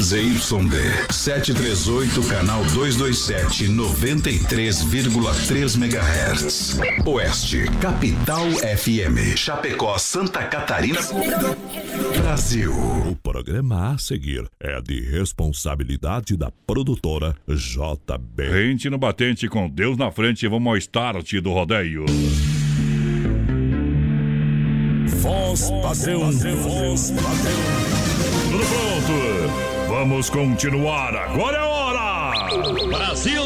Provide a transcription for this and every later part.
ZYD 738, canal 227, 93,3 MHz. Oeste, Capital FM. Chapecó, Santa Catarina, Brasil. O programa a seguir é de responsabilidade da produtora JB. Rente no batente com Deus na frente, vamos ao start do rodeio. Voz padrão, voz padrão. Tudo pronto? Vamos continuar. Agora é a hora! Brasil!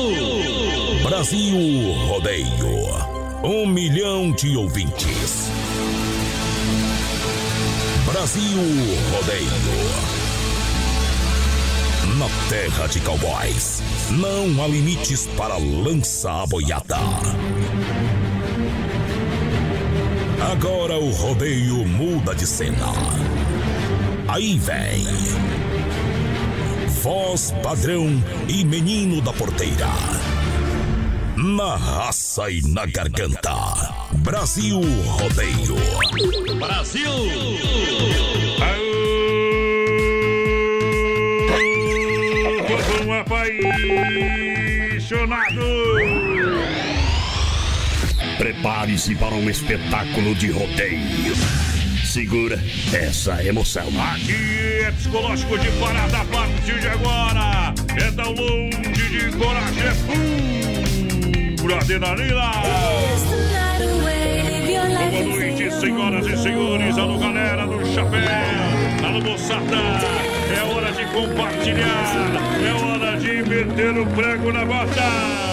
Brasil Rodeio. Um milhão de ouvintes. Brasil Rodeio. Na terra de cowboys, não há limites para lança a boiada. Agora o rodeio muda de cena. Aí vem. Voz padrão e menino da porteira. Na raça e na garganta. Brasil Rodeio. Brasil! Um apaixonado! Prepare-se para um espetáculo de rodeio. Segura essa emoção. Aqui é psicológico de parada a partir de agora. É download de coragem, é pura adrenalina. Boa noite, senhoras e senhores. Alô, galera do chapéu. Alô, moçada. É hora de compartilhar. É hora de meter o prego na bota.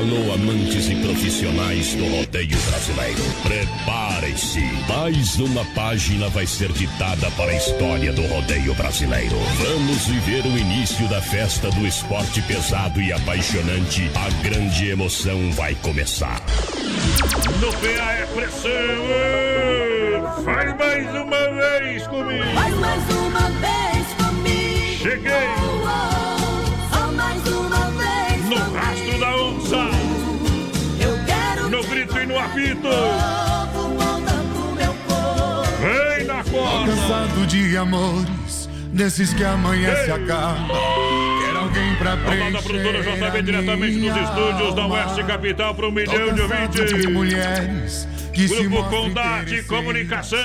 Alô, amantes e profissionais do rodeio brasileiro. Preparem-se. Mais uma página vai ser ditada para a história do rodeio brasileiro. Vamos viver o início da festa do esporte pesado e apaixonante. A grande emoção vai começar. No PA é pressão. Vai mais uma vez comigo. Faz mais uma vez comigo. Cheguei. Vem na corda. Cansado de amores, desses que amanhã se acaba. Alguém pra preencher da produtora JB diretamente dos minha estúdios da. Oeste Capital para um milhão de cansado de ouvintes. mulheres que Grupo Condade. Comunicação.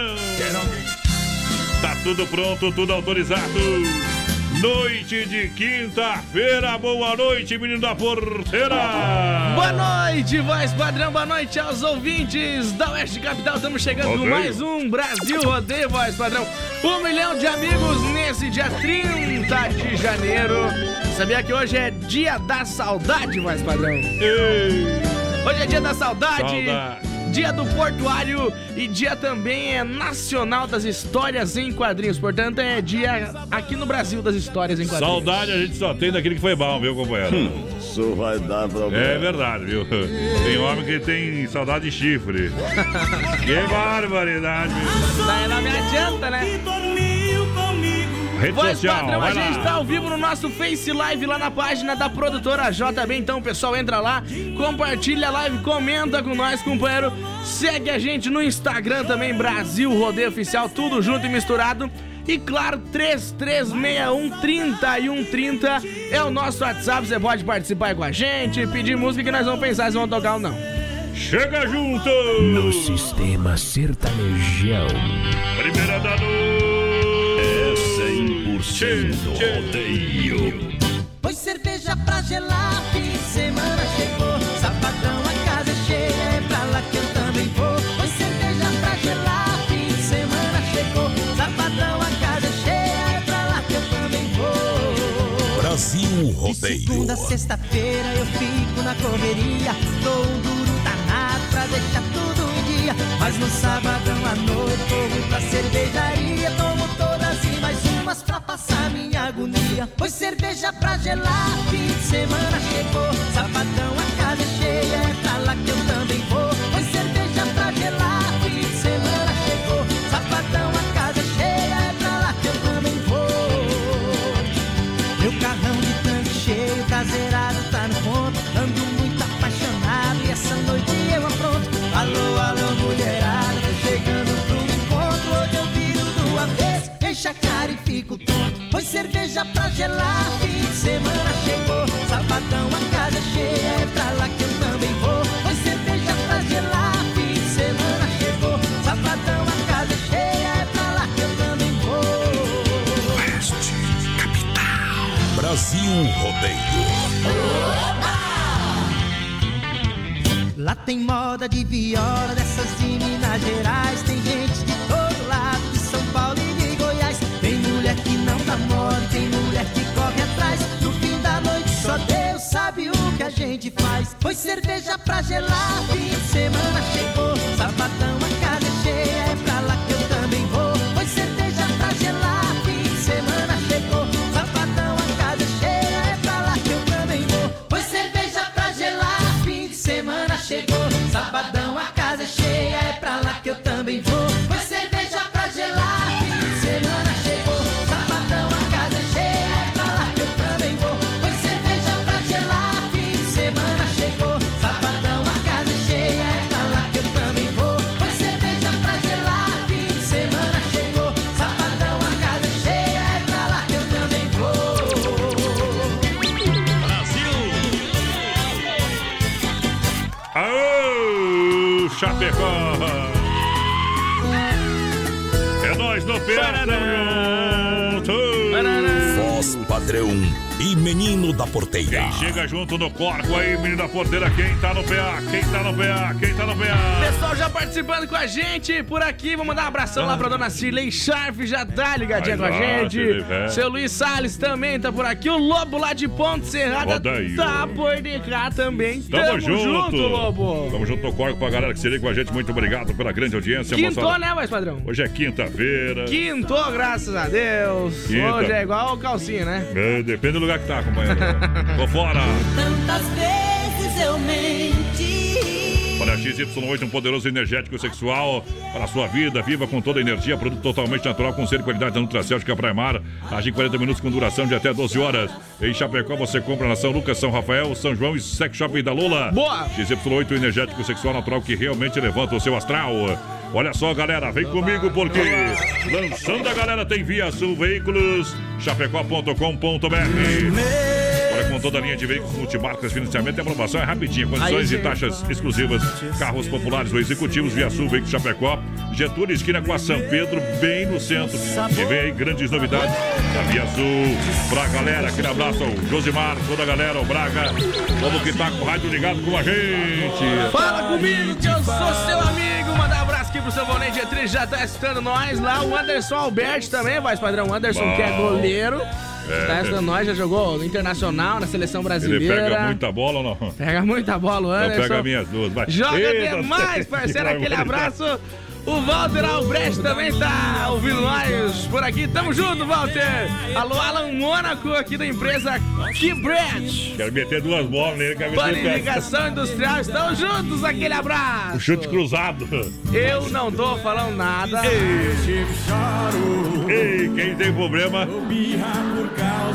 Tá tudo pronto, tudo autorizado. Noite de quinta-feira. Boa noite, menino da porteira. Boa noite, voz padrão, boa noite aos ouvintes da Oeste Capital. Estamos chegando com Rodeio. mais um Brasil Rodeio, voz padrão. Um milhão de amigos nesse dia 30 de janeiro. Sabia que hoje é dia da saudade, voz padrão? Ei, Hoje é dia da saudade. Saudade. Dia do Portuário e dia também é nacional das histórias em quadrinhos. Portanto, é dia aqui no Brasil das histórias em quadrinhos. Saudade a gente só tem daquele que foi bom, viu, companheiro? Isso vai dar problema. É verdade, viu? Tem homem que tem saudade de chifre. Que barbaridade, viu? Daí não me adianta, né? Rede Voz social, padrão, a vai gente tá ao vivo no nosso Face Live lá na página da produtora JB. Então, pessoal, entra lá, compartilha a live, comenta com nós, companheiro. Segue a gente no Instagram também, Brasil Rodeio Oficial, tudo junto e misturado. E claro, 3361-3130 é o nosso WhatsApp. Você pode participar aí com a gente, pedir música que nós vamos pensar se vão tocar ou não. Chega junto! No sistema sertanejão. Primeira da noite! 100% rodeio. Pois cerveja pra gelar, fim de semana chegou. Sabadão, a casa é cheia, é pra lá que eu também vou. Pois cerveja pra gelar, fim de semana chegou. Sabadão, a casa é cheia, é pra lá que eu também vou. Brasil De Rodeio. segunda a sexta-feira eu fico na correria. Dou um duro danado pra deixar tudo em dia. Mas no sabadão à noite corro pra cervejaria. Tomo todas e pra passar minha agonia. Pois cerveja pra gelar, fim de semana chegou. Sabadão a casa é cheia, é pra lá que eu também vou. Pois cerveja pra gelar, cerveja pra gelar, fim de semana chegou. Sabadão a casa é cheia, é pra lá que eu também vou. Foi cerveja pra gelar, fim de semana chegou. Sabadão a casa é cheia, é pra lá que eu também vou. Oeste, capital. Brasil Rodeio. Lá tem moda de viola dessas de Minas Gerais. Tem gente de todo lado, de São Paulo tem mulher que corre atrás. No fim da noite só Deus sabe o que a gente faz. Foi cerveja pra gelar, fim de semana chegou. Sabadão Voz padrão e menino da porteira. Quem chega junto no corpo aí, menino da porteira, quem tá no PA? Quem tá no PA? Quem tá no PA? Pessoal já participando com a gente por aqui. Vou mandar um abração lá pra dona Cirlei Scharf, já tá ligadinha Vai com a lá, gente. Cirlei, velho. Seu Luiz Salles também tá por aqui. O Lobo lá de Ponte Serrada tá por de cá também. Tamo, junto. Lobo. Tamo junto no corpo pra galera que se liga com a gente. Muito obrigado pela grande audiência. Quintou, moçada. né, mais padrão? Hoje é quinta-feira. Quintou, graças a Deus. Quinta. Hoje é igual o calcinha, né? É, depende do lugar que tá, companheiro. Tô fora. Tantas vezes eu menti. Olha, XY8, um poderoso energético sexual para a sua vida. Viva com toda a energia, produto totalmente natural, com ser e qualidade da Nutracêutica Praimar. Age em 40 minutos com duração de até 12 horas. Em Chapecó você compra na São Lucas, São Rafael, São João e Sex Shopping da Lula. Boa! XY8, energético sexual natural que realmente levanta o seu astral. Olha só, galera, vem comigo porque lançando a galera tem Via Sul Veículos, chapecó.com.br. Olha, com toda a linha de veículos multimarcas, financiamento e aprovação é rapidinho. Condições e taxas exclusivas. Carros populares ou executivos via Sul, Veículos Chapecó. Getúlio, esquina com a São Pedro, bem no centro. E vem aí grandes novidades da Via Sul. Pra galera, aquele abraço ao Josimar, toda a galera, o Braga. Todo que tá com o rádio ligado com a gente. Fala comigo que eu sou seu amigo. Aqui pro seu Bonê Dietrich, já tá escutando nós lá. O Anderson Alberti também, voz padrão. Anderson, que é Bom. goleiro. É. Tá nós, já jogou no Internacional, na seleção Ele brasileira. pega muita bola ou não? Pega muita bola, o Não Anderson. pega minhas duas, vai. Joga Eita, demais, parceiro. Aquele abraço. O Walter Albrecht também tá ouvindo nós por aqui. Tamo junto, Walter. Alô, Alan Mônaco, aqui da empresa Kibret. Quero meter duas bolas nele, quero. Panificação Industrial, estamos juntos. Aquele abraço. O chute cruzado. Eu não tô falando nada. Ei, quem tem problema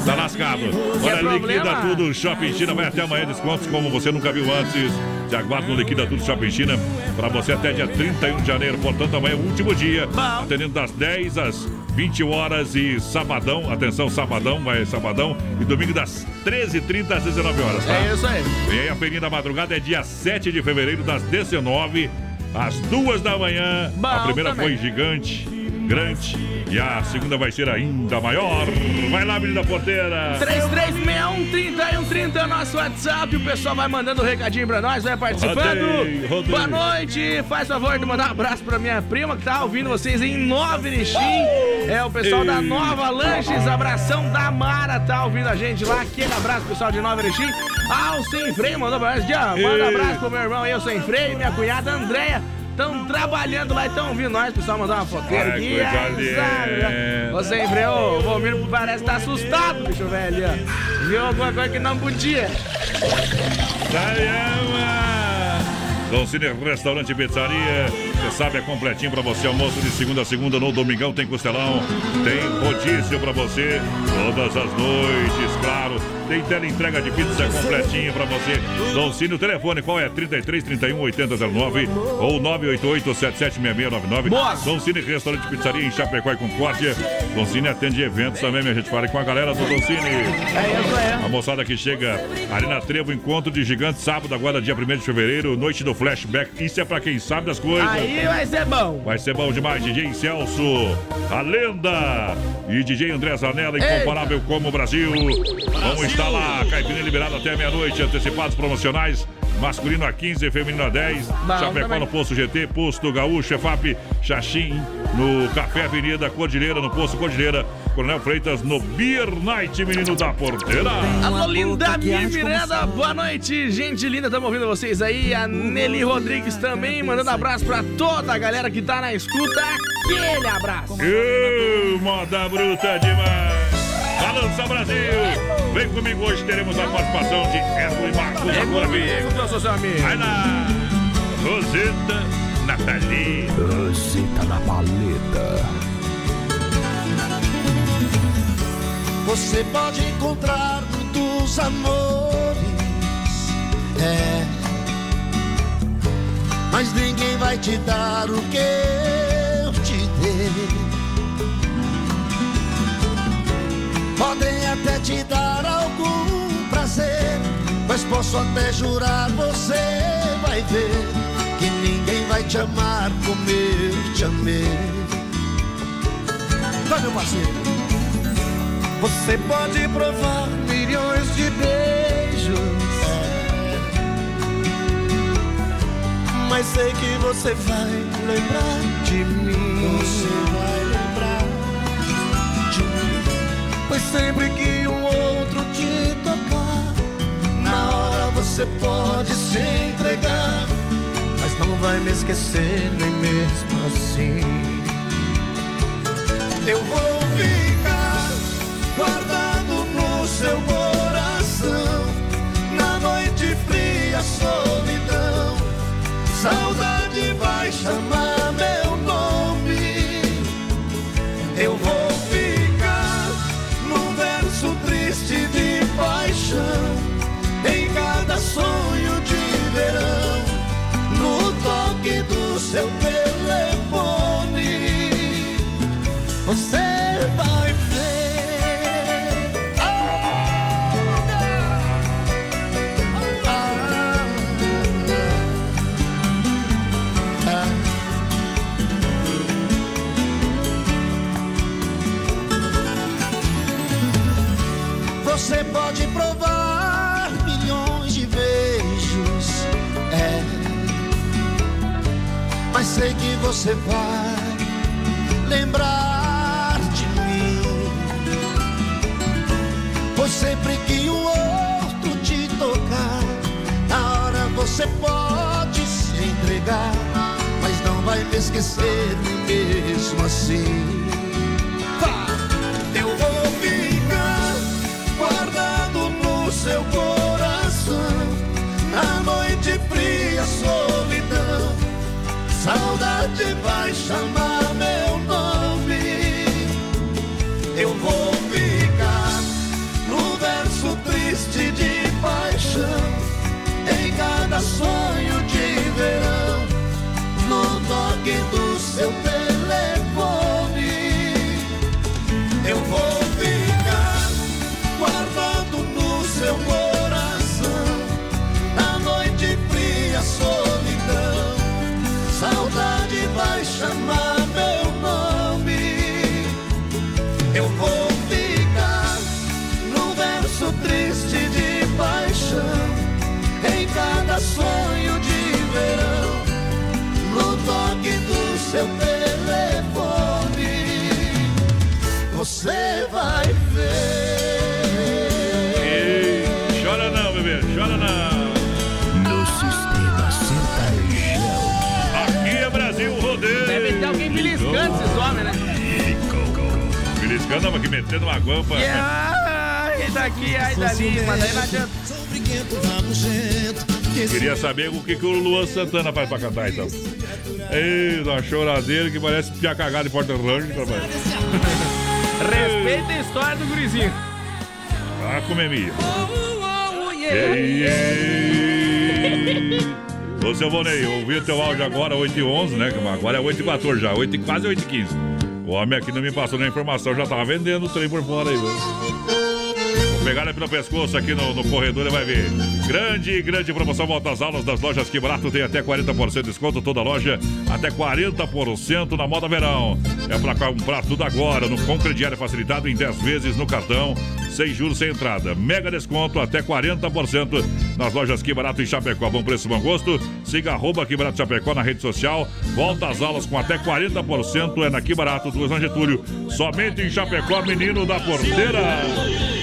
tá lascado. Olha, liquida tudo. Shopping China vai até amanhã. Descontos como você nunca viu antes. Te aguardo no Liquida Tudo Shopping China para você até dia 31 de janeiro. Portanto, amanhã é o último dia. Atendendo das 10 às 20 horas e sabadão. Atenção, sabadão, vai sabadão. E domingo das 13h30 às 19 horas, tá? É isso aí. E aí, a Feirinha da Madrugada é dia 7 de fevereiro, das 19 às 2 da manhã. Bom a primeira também. foi gigante, grande. E a segunda vai ser ainda maior. Vai lá, menina porteira. 3361-3130 é o nosso WhatsApp. O pessoal vai mandando um recadinho pra nós, vai participando. Rodeio, rodeio. Boa noite. Faz favor de mandar um abraço pra minha prima que tá ouvindo vocês em Nova Erechim. É o pessoal da Ei. Nova Lanches. Abração da Mara tá ouvindo a gente lá. Aquele abraço, pessoal de Nova Erechim. Ah, o Sem Freio mandou pra nós. Manda Ei. abraço pro meu irmão aí, o Sem Freio, minha cunhada Andréia. Estão trabalhando lá e estão ouvindo nós. Pessoal mandou uma foteira aqui. sabe? Você freio, o Valmir parece estar assustado, bicho velho. ó. Viu alguma coisa que não podia. Sayama. Dom Cine Restaurante e Pizzaria. Você sabe, é completinho pra você. Almoço de segunda a segunda no Domingão tem costelão. Tem rodízio pra você todas as noites, claro. Tem tela entrega de pizza completinho pra você. Doncini, o telefone qual é? 33 31 8009 ou 988 776699. Boa. Doncini Restaurante Pizzaria em Chapecó e Concórdia. Doncini atende eventos também, minha gente. Fale com a galera do Doncini. É isso aí. A moçada que chega ali na Trevo, encontro de gigantes, sábado, agora dia 1 de fevereiro, noite do flashback. Isso é pra quem sabe das coisas. Aí vai ser bom. Vai ser bom demais, DJ Celso, a lenda. E DJ André Zanella, incomparável como o Brasil. Vamos estar lá, Caipirinha liberada até meia-noite, antecipados promocionais. Masculino a 15, feminino a 10. Chapecó também. no Posto GT, Posto Gaúcho, EFAP, Xaxim, no Café Avenida Cordilheira, no Posto Cordilheira. Coronel Freitas no Beer Night, menino da porteira. Alô, linda minha Miranda, boa noite, gente linda, estamos ouvindo vocês aí. A Nelly Rodrigues também, mandando abraço pra toda a galera que tá na escuta. Aquele abraço. Ô, moda bruta demais! Balança Brasil! Vem comigo hoje, teremos a participação de Erro e Marcos É agora, comigo, que eu sou seu amigo. Vai lá! Roseta Natalina. Rosita na paleta. Você pode encontrar muitos amores, é. Mas ninguém vai te dar o que Podem até te dar algum prazer, mas posso até jurar, você vai ver que ninguém vai te amar como eu te amei. Vai, meu parceiro. Você pode provar milhões de beijos. Mas sei que você vai lembrar de mim. Pois sempre que um outro te tocar, na hora você pode se entregar. Mas não vai me esquecer nem mesmo assim. Eu vou ficar guardado no seu coração. Na noite fria, solidão. Saudade sei que você vai lembrar de mim. Pois sempre que o outro te tocar, na hora você pode se entregar, mas não vai me esquecer mesmo assim. Eu vou ficar guardado no seu coração, Saudade vai chamar meu nome. Eu vou ficar no verso triste de paixão. Em cada sonho de verão. No toque do seu telefone. Beliscando, mas que metendo uma guampa. E ai, daqui, ai dali, mas daí não adianta. Queria saber o que, que o Luan Santana faz pra cantar então. Ei, uma choradeira que parece pia cagada de porta range, rapaz. Respeita a história do gurizinho. Ah, comer milho. Ei, ei. Ô, seu Vonei, eu ouvi o teu áudio agora, 8 e 11, né? Agora é 8 e 14 já, 8 e, quase 8 e 15. O homem aqui não me passou nenhuma informação, já tava vendendo o trem por fora aí, viu? Pegar ele pelo pescoço aqui no, no corredor e vai ver. Grande, grande promoção volta às aulas das lojas Que Barato tem até 40% de desconto, toda loja até 40% na moda verão. É pra comprar tudo agora, no com crediário facilitado em 10 vezes no cartão, sem juros, sem entrada. Mega desconto, até 40% nas lojas Que Barato em Chapecó. Bom preço, bom gosto. Siga arroba Que Barato Chapecó na rede social. Volta às aulas com até 40%. É na Que Barato, do Getúlio. Somente em Chapecó, menino da porteira.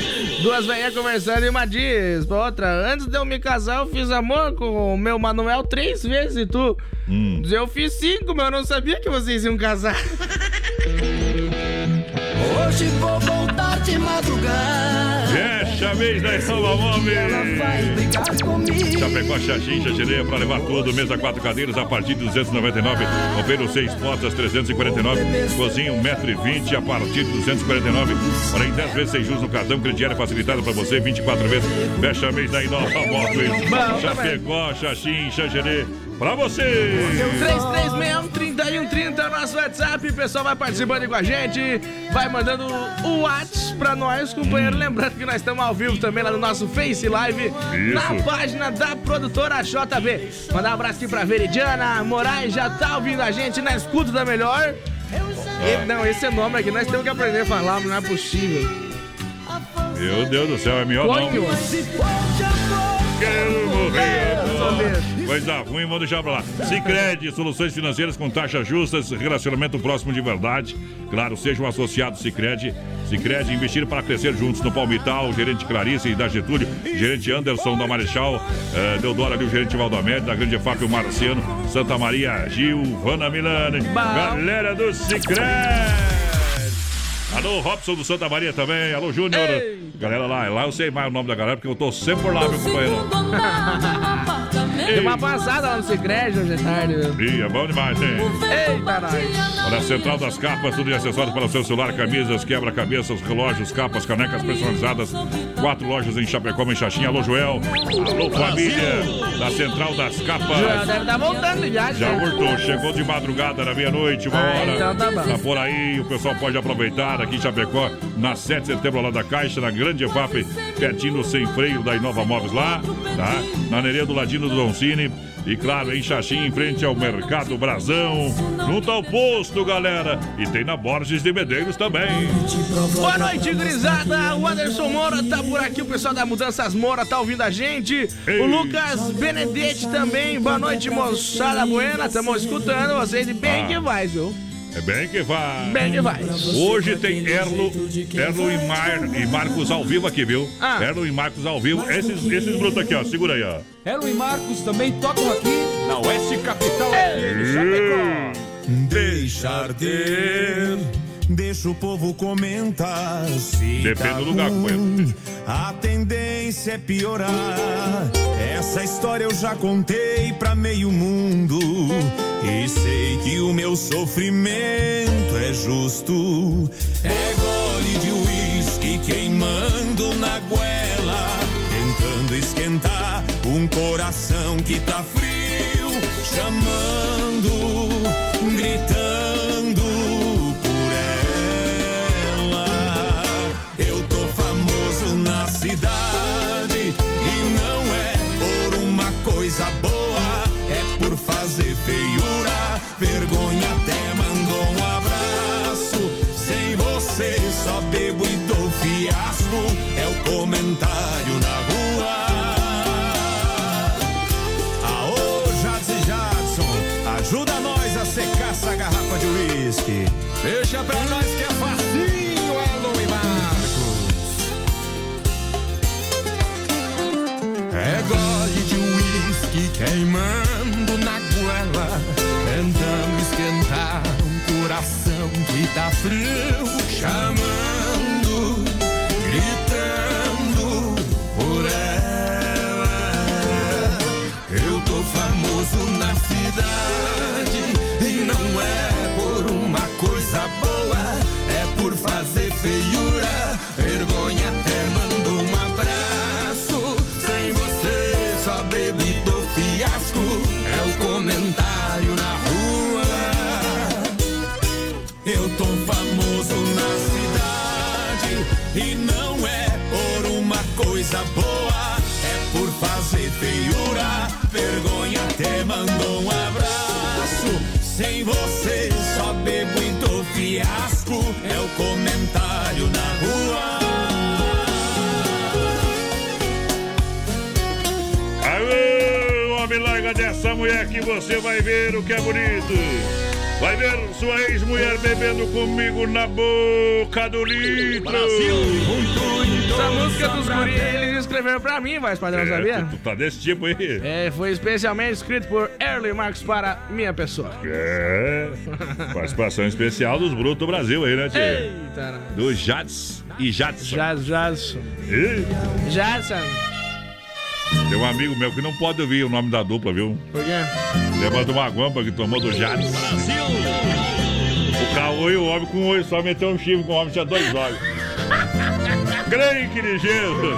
Duas velhinhas conversando e uma diz pra outra: Antes de eu me casar, eu fiz amor com o meu Manuel três vezes e tu. Eu fiz cinco, mas eu não sabia que vocês iam casar. Hoje vou de madrugada. Fecha a vez da Nova Móveis. Chapecó, Xaxim, Xaxerê, pra levar tudo. Mesa quatro cadeiras a partir de 299. Roupeiro seis portas, 349. Cozinha 1,20m a partir de 249. Porém, 10 vezes sem juros no cartão. Crediário facilitado pra você, 24 vezes. Fecha a mês da Inova Móveis. Bom, Chapecó, Xaxim, Xaxerê, pra você. 3361-3130 é o nosso WhatsApp. O pessoal vai participando com a gente. Vai mandando o WhatsApp pra nós, companheiro. Lembrando que nós estamos ao vivo também lá no nosso Face Live. Na página da produtora JB. Mandar um abraço aqui pra Veridiana Moraes. Já tá ouvindo a gente na escuta da melhor. E- não, esse nome aqui nós temos que aprender a falar, não é possível. Meu Deus do céu, é melhor não. Quero morrer agora. mesmo. Coisa ruim, vamos deixar pra lá. Sicredi soluções financeiras com taxas justas, relacionamento próximo de verdade. Claro, seja um associado Sicredi Sicredi investir para crescer juntos no Palmital, gerente Clarice da Getúlio, gerente Anderson da Marechal, eh, Deodoro ali, o gerente Valdomé, da Grande FAP, o Marciano, Santa Maria, Gil, Vana Milani, galera do Sicredi Alô, Robson do Santa Maria também. Alô, Júnior. Galera lá, lá eu sei mais o nome da galera, porque eu tô sempre por lá, meu companheiro. Deu uma passada lá no Cicred hoje à tarde. Ih, é bom demais, hein? Eita, nós. Olha, a Central das Capas, tudo de acessórios para o seu celular, camisas, quebra-cabeças, relógios, capas, canecas personalizadas. Quatro lojas em Chapecó, em Xaxim. Alô, Joel. Alô, família da Central das Já Capas. deve estar voltando de viagem. Já né? voltou, chegou de madrugada, na meia-noite, uma Ah, hora. então tá bom. por aí, o pessoal pode aproveitar aqui em Chapecó, na 7 de setembro, lá da Caixa, na Grande EFAP, pertinho do sem freio da Inova Móveis lá, tá? Na Nereia do Ladino do Doncini. E claro, em Xaxim, em frente ao Mercado Brasão, junto ao posto, galera. E tem na Borges de Medeiros também. Boa noite, gurizada. O Anderson Moura tá por aqui. O pessoal da Mudanças Moura tá ouvindo a gente. Ei. O Lucas Benedetti também. Boa noite, moçada buena. Estamos escutando vocês e bem Ah. que vai, viu? É bem que vai. Bem que vai. Hoje tem Erlo, Erlo e, Mar, e Marcos ao vivo aqui, viu? Ah. Erlo e Marcos ao vivo. Esses, esses brutos aqui, ó. Segura aí, ó. Elo e Marcos também tocam aqui na Oeste Capital Chapecó. Deixar ter, deixa o povo comentar. Se Depende tá do lugar, ruim, A tendência é piorar. Essa história eu já contei pra meio mundo. E sei que o meu sofrimento é justo. É gole de uísque queimando na goela. Tentando esquentar um coração que tá frio. Chamando, Deixa pra nós que é facinho, Elon e Marcos. É gole de uísque queimando na goela, tentando esquentar um coração que tá frio, chamando, feio. Homem, larga dessa mulher que você vai ver o que é bonito. Vai ver sua ex-mulher bebendo comigo na boca do litro. Essa música dos guri, eles escreveram pra mim, vai, padrão, É, sabia? tu, tu tá desse tipo aí. É, foi especialmente escrito por Early Marcos para minha pessoa. É. Participação especial dos Bruto Brasil aí, né, tio? Eita? Do Jats e Jadson. Jadson. Ih, Jadson. Tem um amigo meu que não pode ouvir o nome da dupla, viu? Por quê? Lembra de uma guampa que tomou do Jadson. O caô e o homem com um olho só meteu um chifre com o homem tinha dois olhos. Que ligeiro.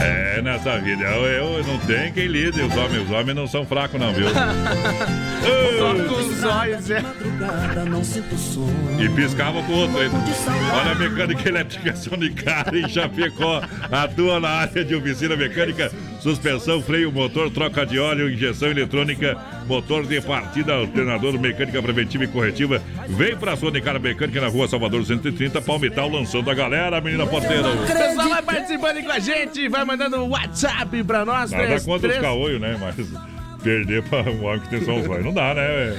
É, nessa vida, eu, eu não tenho quem lide. Os homens, os homens não são fracos, não, viu? Só com os olhos, é. E piscava com o outro ainda. Olha a mecânica elétrica Sonicar em Chapecó. Atua na área de oficina mecânica, suspensão, freio, motor, troca de óleo, injeção eletrônica, motor de partida, alternador, mecânica preventiva e corretiva. Vem pra Sonicar Mecânica na rua Salvador 130, Palmital, lançando a galera, menina porteira. O pessoal vai participando aí com a gente, vai mandando WhatsApp pra nós. Nada três, contra os três- caolhos, né? Mas perder pra um homem que tem só os olhos não dá, né? velho?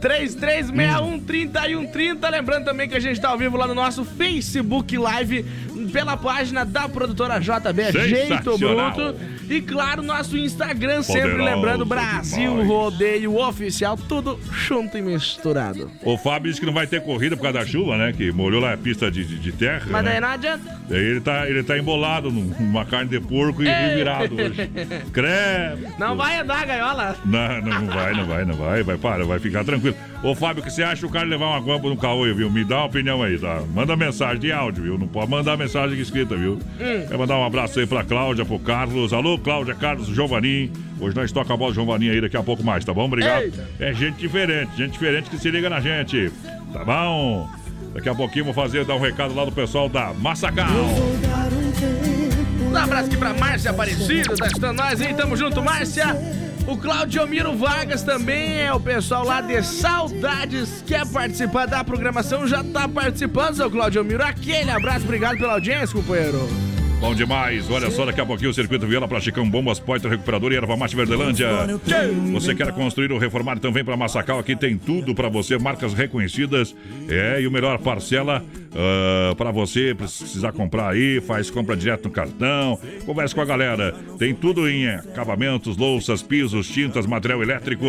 3361-3130. Lembrando também que a gente tá ao vivo lá no nosso Facebook Live, pela página da produtora JB Jeito. Bruto. E claro, nosso Instagram, sempre Poderoso lembrando Brasil demais. Rodeio Oficial, tudo junto e misturado. O Fábio disse que não vai ter corrida por causa da chuva, né? Que molhou lá a pista de, de, de terra. Mas né? daí não adianta. Daí ele tá, ele tá embolado num- numa carne de porco e Ei. virado hoje. Credo. Não vai andar gaiola. Não, não vai, não vai, não vai. Vai, para, vai ficar tranquilo. Ô, Fábio, o que você acha o cara levar uma guampa no caô, viu? Me dá uma opinião aí, tá? Manda mensagem de áudio, viu? Não pode mandar mensagem escrita, viu? Hum. Quer mandar um abraço aí pra Cláudia, pro Carlos. Alô, Cláudia, Carlos, Giovanni. Hoje nós toca a voz do Giovanni aí daqui a pouco mais, tá bom? Obrigado. Eita. É gente diferente, gente diferente que se liga na gente. Tá bom? Daqui a pouquinho vou fazer, dar um recado lá do pessoal da Massacal. Um abraço aqui pra Márcia Aparecida, tá escutando nós aí, tamo junto, Márcia. O Claudio Miro Vargas também é o pessoal lá de Saudades, quer participar da programação, já tá participando, seu Claudio Miro. Aquele abraço, obrigado pela audiência, companheiro. Bom demais. Olha só, daqui a pouquinho o Circuito Viola para Chicão Bombas, Poitra Recuperador e Erva Mate Verdelândia. Você quer construir ou reformar, então vem para Massacal. Aqui tem tudo para você, marcas reconhecidas. É, e o melhor parcela para você precisar comprar aí. Faz compra direto no cartão. Converse com a galera. Tem tudo em acabamentos, louças, pisos, tintas, material elétrico,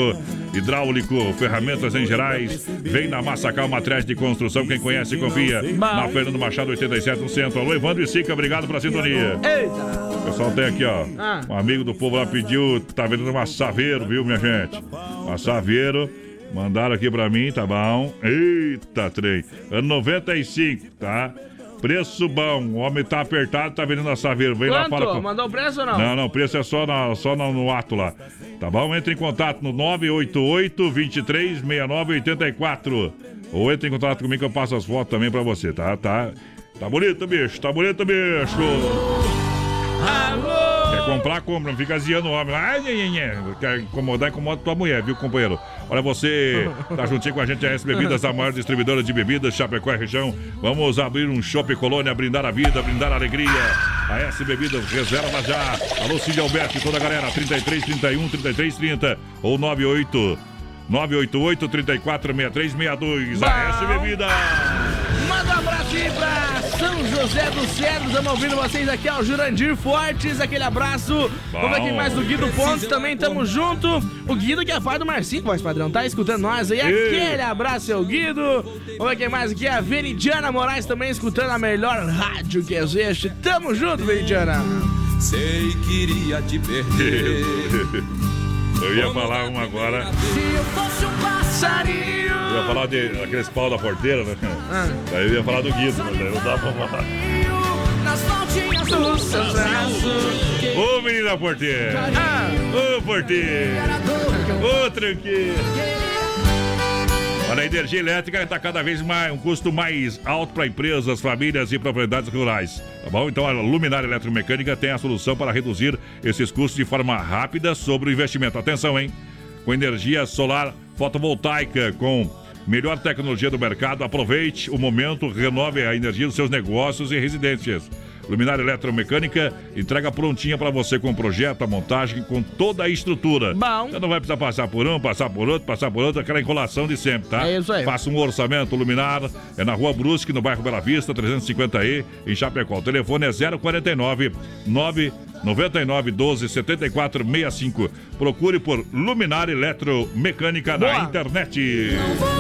hidráulico, ferramentas em gerais. Vem na Massacal Materiais de Construção. Quem conhece, confia. Na Fernando Machado 87 no centro. Alô, Evandro e Sica, obrigado pela sintonia. Eita! O pessoal tem aqui, ó. Ah. Um amigo do povo lá pediu, tá vendendo uma saveiro, viu, minha gente? Uma saveiro. Mandaram aqui pra mim, tá bom? Eita, trem. Ano 95, tá? Preço bom. O homem tá apertado, tá vendendo a saveiro. Vem lá, fala Quanto? com... Mandou o preço ou não? Não, não, o preço é só, na, só no, no ato lá. Tá bom? Entre em contato no 988 23 69 84. Ou entre em contato comigo que eu passo as fotos também pra você, tá? Tá, tá bonito, bicho, tá bonito, bicho. Alô! Quer comprar, compra, não fica ziando o homem. Ai, nhê, nhê. Quer incomodar, incomoda tua mulher, viu, companheiro? Olha, você tá juntinho com a gente, a S Bebidas, a maior distribuidora de bebidas, Chapecó e região. Vamos abrir um shopping colônia, brindar a vida, brindar a alegria. A S Bebidas, reserva já. Alô, Cid Alberto e toda a galera, 33, 31, 33, 30 ou 98 988 34 63 62. A S Bebidas. Aí pra São José dos Cedros, estamos ouvindo vocês aqui, ó, o Jurandir Fortes, aquele abraço. Vamos ver quem mais do Guido Pontes, também tamo junto. O Guido que é pai do Marcinho, voz padrão, tá escutando nós aí, aquele abraço, seu Guido. Vamos ver quem mais aqui, a Veridiana Moraes também escutando a melhor rádio que existe. Tamo junto, Veridiana. Sei que iria te perder. Eu ia falar uma agora. Se eu fosse um passarinho. Eu ia falar de aqueles pau da porteira, né? Ah. Daí eu ia falar do Guido, mas daí não dá pra falar. Ô menina porteira! Ô porteira! Ô tranqueira! Olha, a energia elétrica está cada vez mais um custo mais alto para empresas, famílias e propriedades rurais. Tá bom? Então a Luminária Eletromecânica tem a solução para reduzir esses custos de forma rápida sobre o investimento. Atenção, hein? Com energia solar fotovoltaica, com melhor tecnologia do mercado, aproveite o momento, renove a energia dos seus negócios e residências. Luminária Eletromecânica entrega prontinha para você com o projeto, a montagem, com toda a estrutura. Bom. Você não vai precisar passar por um, passar por outro, passar por outro, aquela enrolação de sempre, tá? É isso aí. Faça um orçamento Luminar, é na Rua Brusque, no bairro Bela Vista, 350E, em Chapecó. O telefone é 049 9 99 12 74 65. Procure por Luminar Eletromecânica na Boa. internet.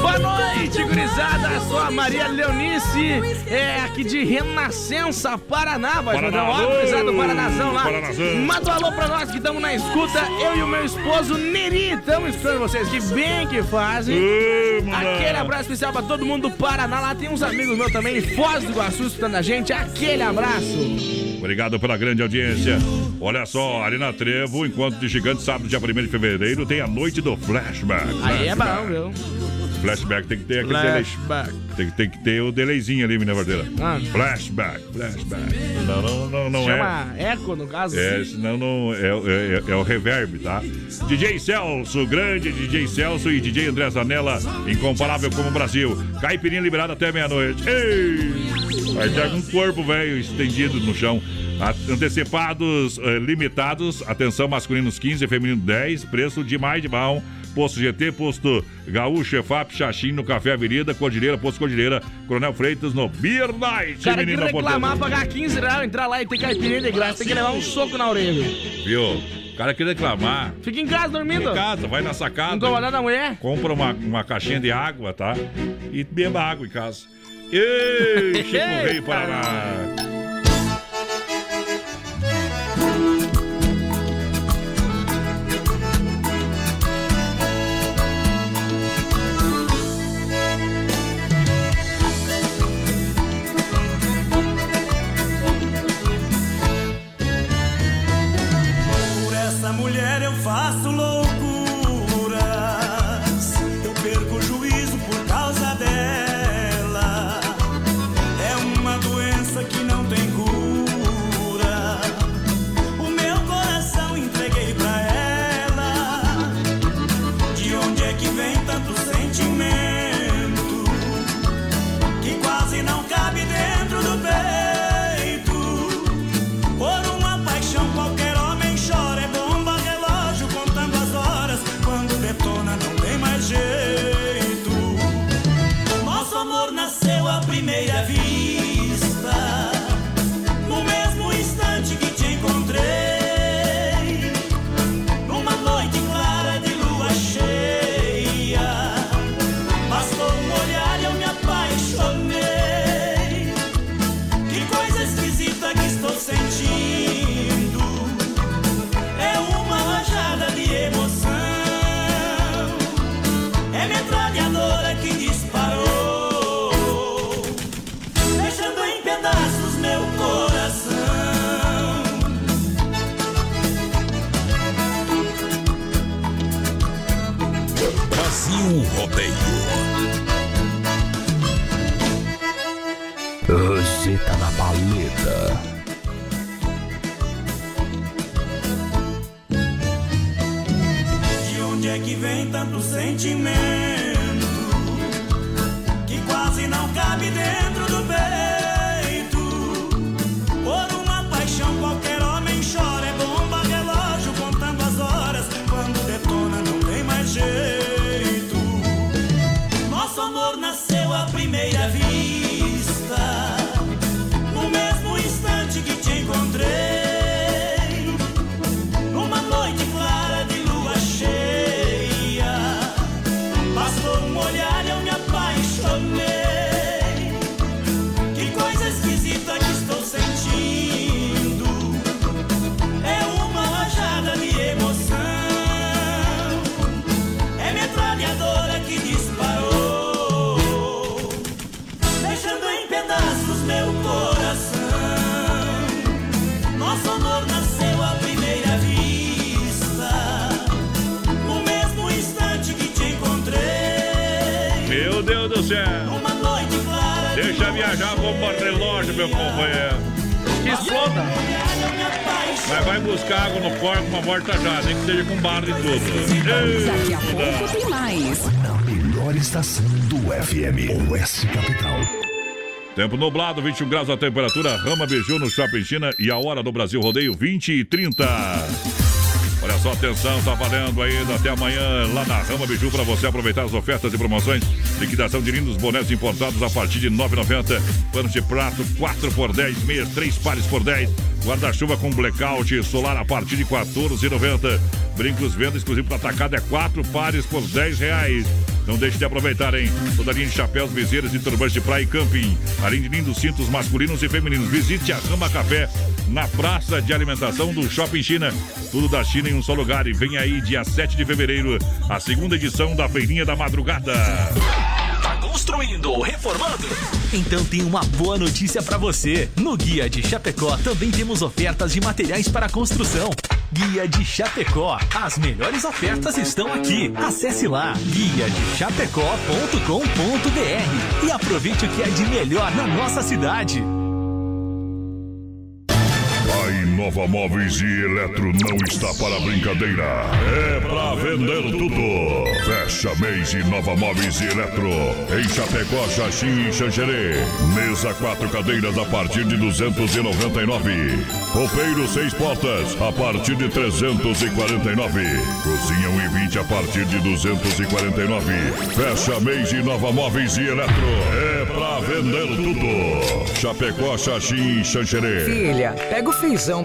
Boa noite, gurizada. Sou a Maria Leonice, é aqui de Renascença, Paraná. Vai mandar um alô! gurizada do Paranazão lá. Paranazão. Manda um alô pra nós que estamos na escuta. Eu e o meu esposo Neri estamos escutando vocês. Que bem que fazem. Aquele abraço especial pra todo mundo do Paraná. Lá tem uns amigos meus também, Foz do Iguaçu, escutando a gente. Aquele abraço. Obrigado pela grande audiência. Olha só, ali na Trevo, encontro de gigantes, sábado, dia 1 de fevereiro, tem a noite do flashback. Aí é bom, viu? Flashback tem que ter aquele delay. Flashback. Tem, que- tem que ter o delayzinho ali, menina verdadeira. Ah. Flashback, flashback. Não, não, não, não é. Chama Eco, no caso. É, senão não é, é, é- é o reverb, tá? DJ Celso, grande DJ Celso e DJ André Zanella, incomparável como o Brasil. Caipirinha liberada até meia-noite. Ei! Vai com um corpo velho estendido no chão. Antecipados eh, limitados, atenção, masculinos 15, feminino 10, preço de mais de bom. Posto GT, posto Gaúcho, EFAP, Xaxim, no Café Avenida, Cordilheira, Posto Cordilheira, Coronel Freitas, no Beer Night, cara que menina reclamar, pagar 15 reais, entrar lá e ter caipirinha de graça, tem que levar um soco na orelha. Viu? O cara quer reclamar. Fica em casa dormindo. Em casa, vai na sacada. Incomodar da mulher. Compra uma, uma caixinha de água, tá? E beba água em casa. Ei, Chico Rei Paraná. Tanto sentimento nem que seja com barro e tudo. Daqui a pouco tem mais. Na melhor estação do FM, Oeste Capital. Tempo nublado, 21 graus a temperatura, Rama Beiju no Shopping China e a hora do Brasil Rodeio 20 e 30. Olha só, atenção, tá valendo ainda até amanhã lá na Rama Biju para você aproveitar as ofertas e promoções. Liquidação de lindos bonés importados a partir de R$ 9,90. Panos de prato 4 por 10, meias 3 pares por 10. Guarda-chuva com blackout solar a partir de R$ 14,90. Brincos venda exclusivo para atacado é 4 pares por 10 reais. Não deixe de aproveitar, hein? Toda linha de chapéus, viseiras e turbantes de praia e camping. Além de lindos cintos masculinos e femininos. Visite a Rama Café na Praça de Alimentação do Shopping China. Tudo da China em um só lugar. E vem aí, dia 7 de fevereiro, a segunda edição da Feirinha da Madrugada. Construindo reformando? Então tem uma boa notícia para você. No Guia de Chapecó também temos ofertas de materiais para construção. Guia de Chapecó. As melhores ofertas estão aqui. Acesse lá guia de e aproveite o que é de melhor na nossa cidade. A Inova Móveis e Eletro não está para brincadeira. É para vender tudo. Fecha mês Inova Móveis e Eletro. Em Chapecó, Xaxim e Xanxerê. Mesa quatro cadeiras a partir de 299. Roupeiro seis portas a partir de 349. Cozinha 1 e 20 a partir de 249. Fecha mês Inova Móveis e Eletro. É para vender tudo. Chapecó, Xaxim e Xanxerê. Filha, pega o feijão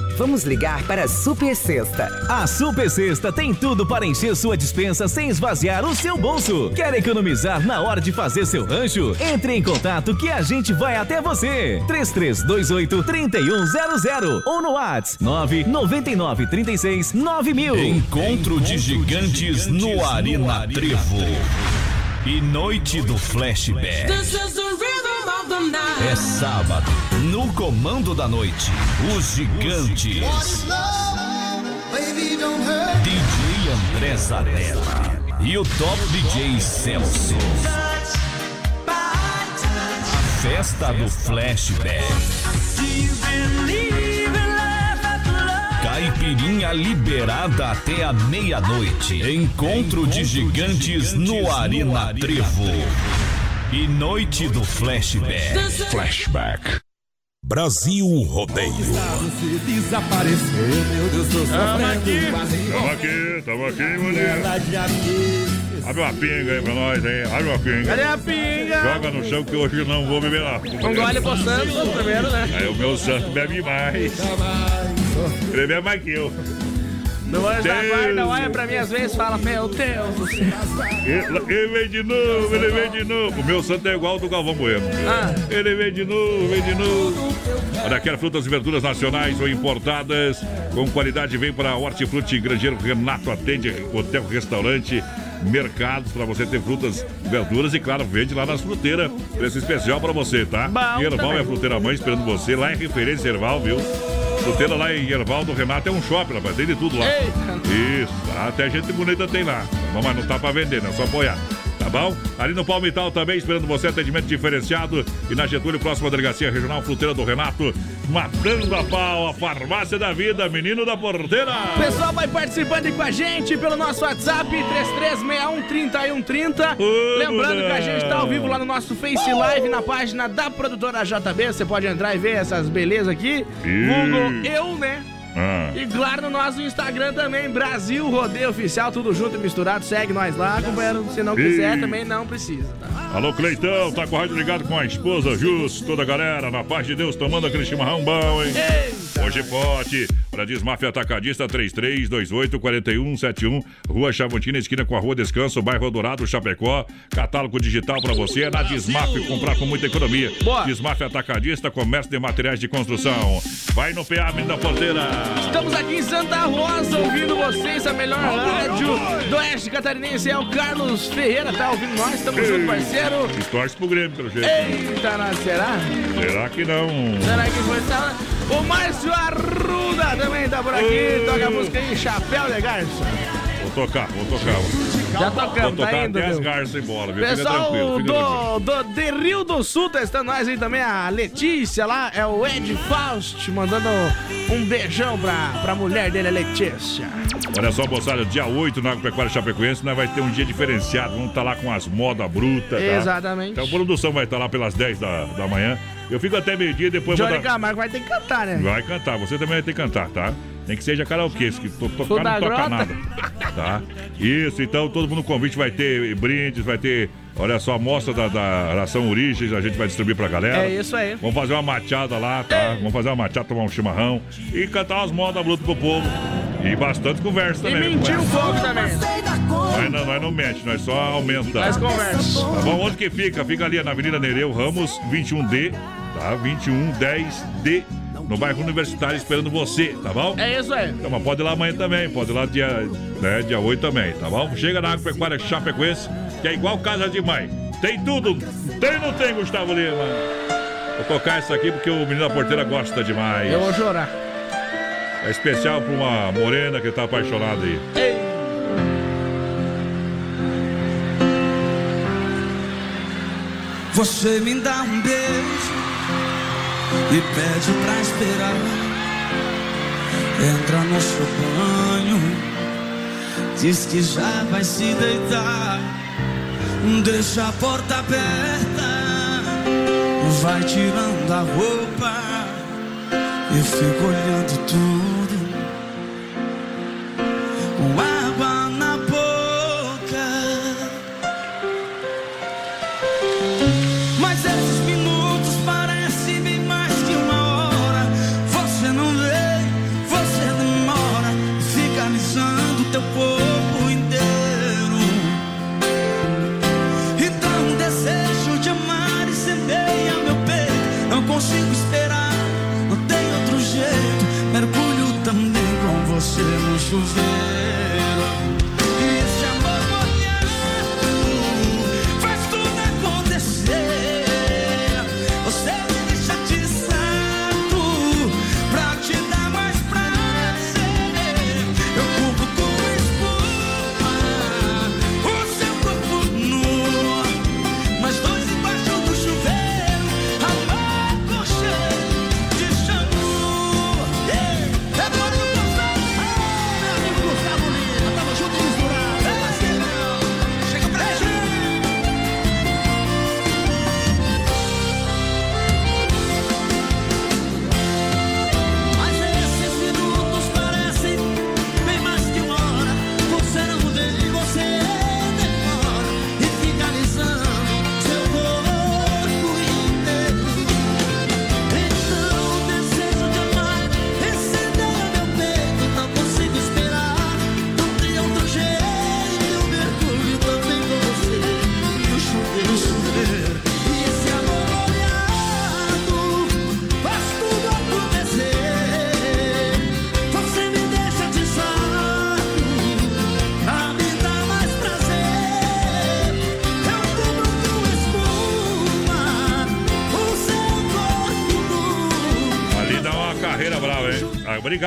Vamos ligar para a Super Sexta. A Super Sexta tem tudo para encher sua dispensa sem esvaziar o seu bolso. Quer economizar na hora de fazer seu rancho? Entre em contato que a gente vai até você. 3328 3100 ou no WhatsApp 999 36 9000. Encontro de gigantes no Arena Trevo. E noite do flashback. É sábado, no comando da noite, os gigantes. DJ André Zanella e o top DJ Celso. A festa do flashback. Caipirinha liberada até a meia-noite. Encontro de gigantes no Arena Trevo. E noite do flashback. Flashback. Brasil Rodeio. Se desaparecer, meu Deus, tô Tamo aqui, tamo aqui, tamo aqui, mulher. Abre uma pinga aí pra nós, hein? Abre uma pinga. Cadê a pinga? Joga no chão que hoje eu não vou beber lá. Um gole pro Santos primeiro, né? Aí o meu santo bebe mais. Ele bebe mais que eu. No anjo da guarda, olha pra mim às vezes e fala, meu Deus do céu. Ele, ele vem de novo, ele vem de novo. O meu santo é igual ao do Galvão Bueno. Ah. Ele vem de novo, vem de novo. Olha, quer frutas e verduras nacionais ou importadas com qualidade, vem para Hortifruti Grangeiro Renato atende hotel, restaurante, mercados para você ter frutas, verduras e claro, vende lá nas fruteiras. Preço especial para você, tá? Bom Erval também. é a fruteira mãe esperando você. Lá é referência Erval, viu? Fruteira lá em Erval do Renato é um shopping, rapaz. Tem de tudo lá. Isso, até gente bonita tem lá. Mas não tá pra vender, né? Só apoiar. Tá bom? Ali no Palmital também, esperando você, atendimento diferenciado. E na Getúlio, próxima delegacia regional, fruteira do Renato, matando a pau, a farmácia da vida, menino da porteira. O pessoal vai participando com a gente pelo nosso WhatsApp 33613130. Lembrando que a gente tá ao vivo lá no nosso Face Live na página da produtora JB. Você pode entrar e ver essas belezas aqui. Ih. Google eu, né? Ah. E claro, no nosso Instagram também, Brasil Rodeio Oficial, tudo junto e misturado. Segue nós lá, companheiro. Se não quiser, também não precisa, tá? Alô, Cleitão, tá com o rádio ligado com a esposa Jus, toda a galera, na paz de Deus, tomando aquele chimarrão bom, hein? Hoje pode. Para Desmafia Atacadista 3328-4171, Rua Chavantina, esquina com a Rua Descanso, bairro Dourado, Chapecó. Catálogo digital para você é na Desmafia, comprar com muita economia. Boa. Desmafia Atacadista, comércio de materiais de construção. Vai no PA, da porteira. Estamos aqui em Santa Rosa ouvindo vocês, a melhor rádio do Oeste Catarinense. É o Carlos Ferreira, tá ouvindo nós? Estamos junto, parceiro. Torce pro Grêmio, pelo jeito. Eita, nós, será? Será que não? Será que foi? Tá... O Márcio Arruda também tá por aqui. Toca a música aí, Chapéu de Garça. Vou tocar, vou tocar. Já tocamos, tocar tá indo, até as garças embora, viu? Pessoal do, do de Rio do Sul testando nós aí também, a Letícia lá, é o Ed Faust, mandando um beijão pra, pra mulher dele, a Letícia. Olha só, moçada, dia 8 na Agropecuária Chapecoense, nós vai ter um dia diferenciado. Vamos estar lá com as modas brutas. Tá? Exatamente. Então a produção vai estar lá pelas 10 da, da manhã. Eu fico até meio-dia e depois vou Johnny dar... Camargo vai ter que cantar, né? Vai cantar, você também vai ter que cantar, tá? Nem que seja karaokê, que to, tocar não toca grota. nada. Tá? Isso, então todo mundo convite vai ter brindes, vai ter, olha só, a amostra da, da ração Origens, a gente vai distribuir pra galera. É isso aí. Vamos fazer uma machada lá, tá? Vamos fazer uma machada, tomar um chimarrão e cantar umas modas brutas pro povo. E bastante conversa E também. mentir um pouco também. Nós não, nós não mente, nós só aumenta. Nós conversa. Tá bom? Onde que fica? Fica ali na Avenida Nereu Ramos, 21D, tá? 2110D, no bairro Universitário, esperando você, tá bom? É isso aí. Então, mas pode ir lá amanhã também, pode ir lá dia, né, dia 8 também, tá bom? Chega na Agropecuária Chapecoense, que é igual Casa de Mãe. Tem tudo. Tem ou não tem, Gustavo Lima? Vou tocar isso aqui porque o menino da porteira gosta demais. Eu vou chorar. É especial pra uma morena que tá apaixonada aí. Você me dá um beijo e pede pra esperar. Entra no seu banho, diz que já vai se deitar. Deixa a porta aberta, vai tirando a roupa. Eu fico olhando tudo com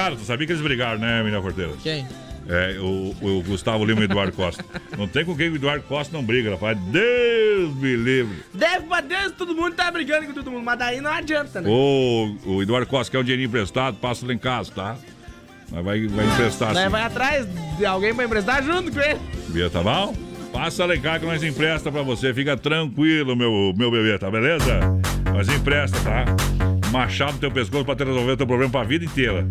brigaram, tu sabia que eles brigaram, né, menina porteira? Quem? É, o, o Gustavo Lima e o Eduardo Costa. Não tem com quem o Eduardo Costa não briga, rapaz. Deus me livre. Deve pra Deus, todo mundo tá brigando com todo mundo, mas daí não adianta, né? O, o Eduardo Costa quer um dinheirinho emprestado, passa lá em casa, tá? Mas vai, vai emprestar sim. vai atrás de alguém pra emprestar junto com ele. Bia, tá bom? Passa lá em casa que nós empresta pra você. Fica tranquilo, meu, meu bebê, tá beleza? Nós empresta, tá? Machado no teu pescoço pra te resolver o teu problema pra vida inteira.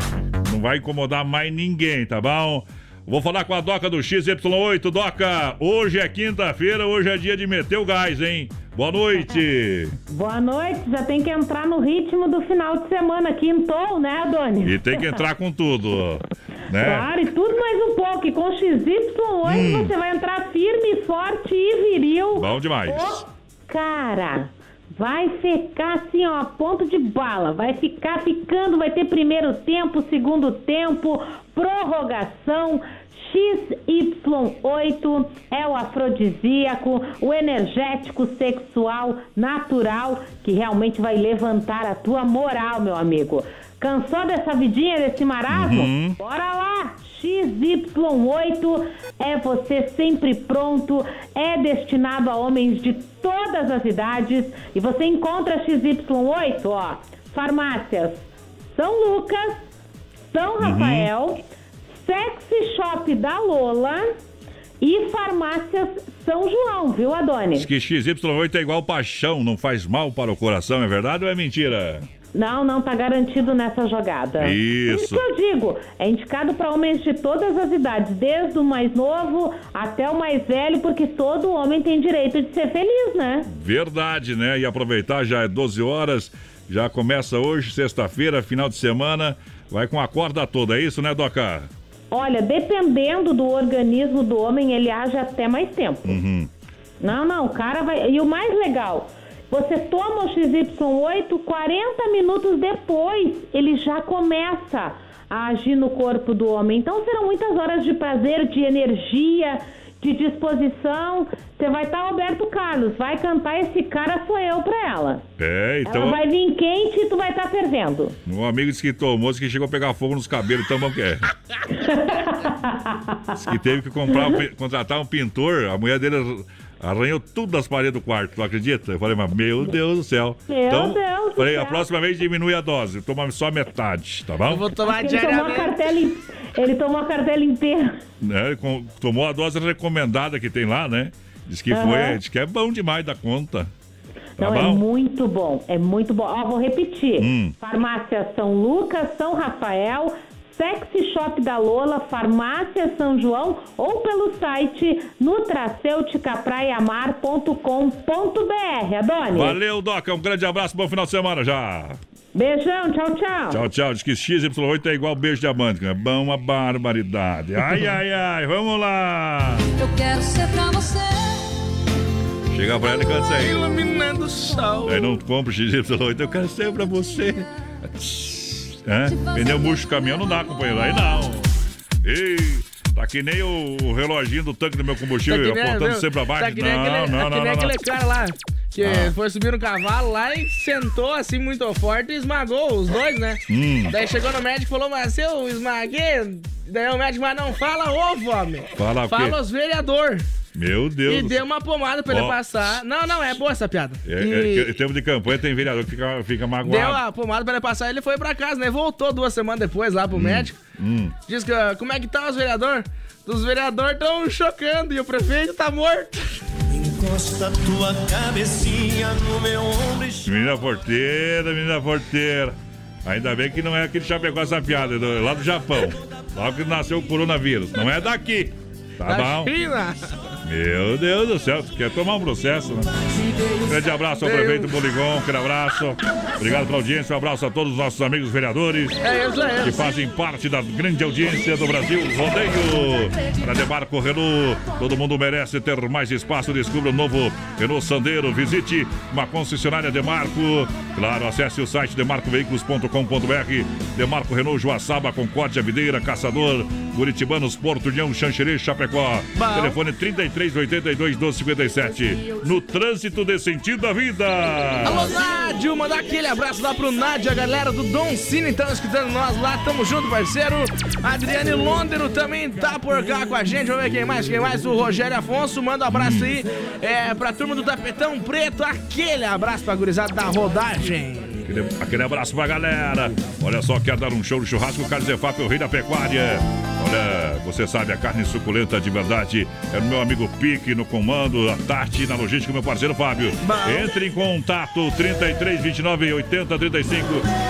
Não vai incomodar mais ninguém, tá bom? Vou falar com a Doca do XY8. Doca, hoje é quinta-feira, hoje é dia de meter o gás, hein? Boa noite! Boa noite, já tem que entrar no ritmo do final de semana, quintou, né, Adonis? E tem que entrar com tudo, né? Claro, e tudo mais um pouco. E com o XY8 Hum. você vai entrar firme, forte e viril. Bom demais. Ô, cara, vai ficar assim, ó, a ponto de bala. Vai ficar ficando, vai ter primeiro tempo, segundo tempo, prorrogação. XY8 é o afrodisíaco, o energético sexual natural que realmente vai levantar a tua moral, meu amigo. Cansou dessa vidinha, desse marasmo? Uhum. Bora lá! XY8 é você sempre pronto, é destinado a homens de todas as idades e você encontra XY8, ó, farmácias São Lucas, São Rafael, Sexy Shop da Lola e farmácias São João, viu, Adonis? Diz que XY8 é igual paixão, não faz mal para o coração, é verdade ou é mentira? Não, não tá garantido nessa jogada. Isso. Por isso que eu digo, é indicado para homens de todas as idades, desde o mais novo até o mais velho, porque todo homem tem direito de ser feliz, né? Verdade, né? E aproveitar, já é 12 horas, já começa hoje, sexta-feira, final de semana, vai com a corda toda, é isso, né, Doca? Olha, dependendo do organismo do homem, ele age até mais tempo. Uhum. Não, não, o cara vai. E o mais legal, você toma o XY8, 40 minutos depois, ele já começa a agir no corpo do homem. Então serão muitas horas de prazer, de energia, de disposição. Você vai estar Roberto Carlos, vai cantar esse cara sou eu pra ela. É, então. Ela vai vir quente e tu vai estar fervendo. Um amigo disse que tomou, disse que chegou a pegar fogo nos cabelos, então vamos que é. Disse que teve que comprar, contratar um pintor, a mulher dele arranhou tudo das paredes do quarto, tu acredita? Eu falei, mas meu Deus do céu. Meu então, Deus do falei, céu. a próxima vez diminui a dose, toma só metade, tá bom? Eu vou tomar Ele tomou, a diariamente. cartela, in- ele tomou a cartela inteira. Né, ele com- tomou a dose recomendada que tem lá, né? Diz que Aham. foi, diz que é bom demais da conta. Tá Não, é bom? muito bom, é muito bom. Ó, vou repetir. Hum. Farmácia São Lucas, São Rafael, Sexy Shop da Lola, Farmácia São João ou pelo site nutracêuticapraiamar.com.br. Adonis. Valeu, Doca. Um grande abraço, bom final de semana já. Beijão, tchau, tchau. Tchau, tchau. Diz que XY8 é igual beijo de amante. É bom uma barbaridade. Ai, ai, ai. Vamos lá. Eu quero ser pra você. Chega pra ela e canta isso aí. Iluminando o sol. Aí não compra o XY8, eu quero ser pra você. É? Pneu murcho caminhão não dá, companheiro. Aí não. Ei, tá que nem o, reloginho do tanque do meu combustível, Tá apontando viu? sempre pra baixo. Tá que nem não, aquele, não, tá não, que nem não. aquele cara lá. Que Ah. foi subir no cavalo lá e sentou assim muito forte e esmagou os dois, né? Hum. Daí chegou no médico e falou, mas eu esmaguei. Daí o médico, mas não fala ovo, homem. Fala o quê? Fala os vereador. Meu Deus. E deu uma pomada pra Ó. ele passar. Não, não, é boa essa piada. É, é, E que em tempo de campanha tem vereador que fica, fica magoado. deu a pomada pra ele passar ele foi pra casa, né? Voltou duas semanas depois lá pro médico. Hum. Diz que, ah, como é que tá os vereadores? Os vereadores estão chocando e o prefeito tá morto. Encosta tua cabecinha no meu ombro e Menina porteira, menina porteira. Ainda bem que não é aquele Chapecó essa piada, é do- lá do Japão. Lá que nasceu o coronavírus. Não é daqui. Tá Da bom? China. Meu Deus do céu, quer tomar um processo, né? Grande abraço ao prefeito Boligon, aquele abraço. Obrigado pela audiência, um abraço a todos os nossos amigos vereadores. É isso aí. Que fazem parte da grande audiência do Brasil Rodeio. Para Demarco Renault, todo mundo merece ter mais espaço. Descubra o novo Renault Sandero. Visite uma concessionária Demarco. Claro, acesse o site demarcoveículos.com.br. Demarco Renault, Joaçaba, Concórdia, Videira, Caçador, Curitibanos, Porto União, Xanxerê, Chapecó. Bom. Telefone 3382 1257. No trânsito de sentido da vida. Alô, Nádio, mandar aquele abraço lá pro Nádio, a galera do Dom Cine estão escutando nós lá, tamo junto, parceiro. Adriane Londero também tá por cá com a gente, vamos ver quem mais, quem mais, o Rogério Afonso, manda um abraço aí é, pra turma do Tapetão Preto, aquele abraço pra gurizada da rodagem. Aquele, aquele abraço pra galera. Olha só, quer dar um show no churrasco? Carne Zefap, o rei da pecuária. Olha, você sabe, a carne suculenta de verdade é no meu amigo Pique, no comando, a Tati, na logística, meu parceiro Fábio. Entre em contato, 33 29 80 35.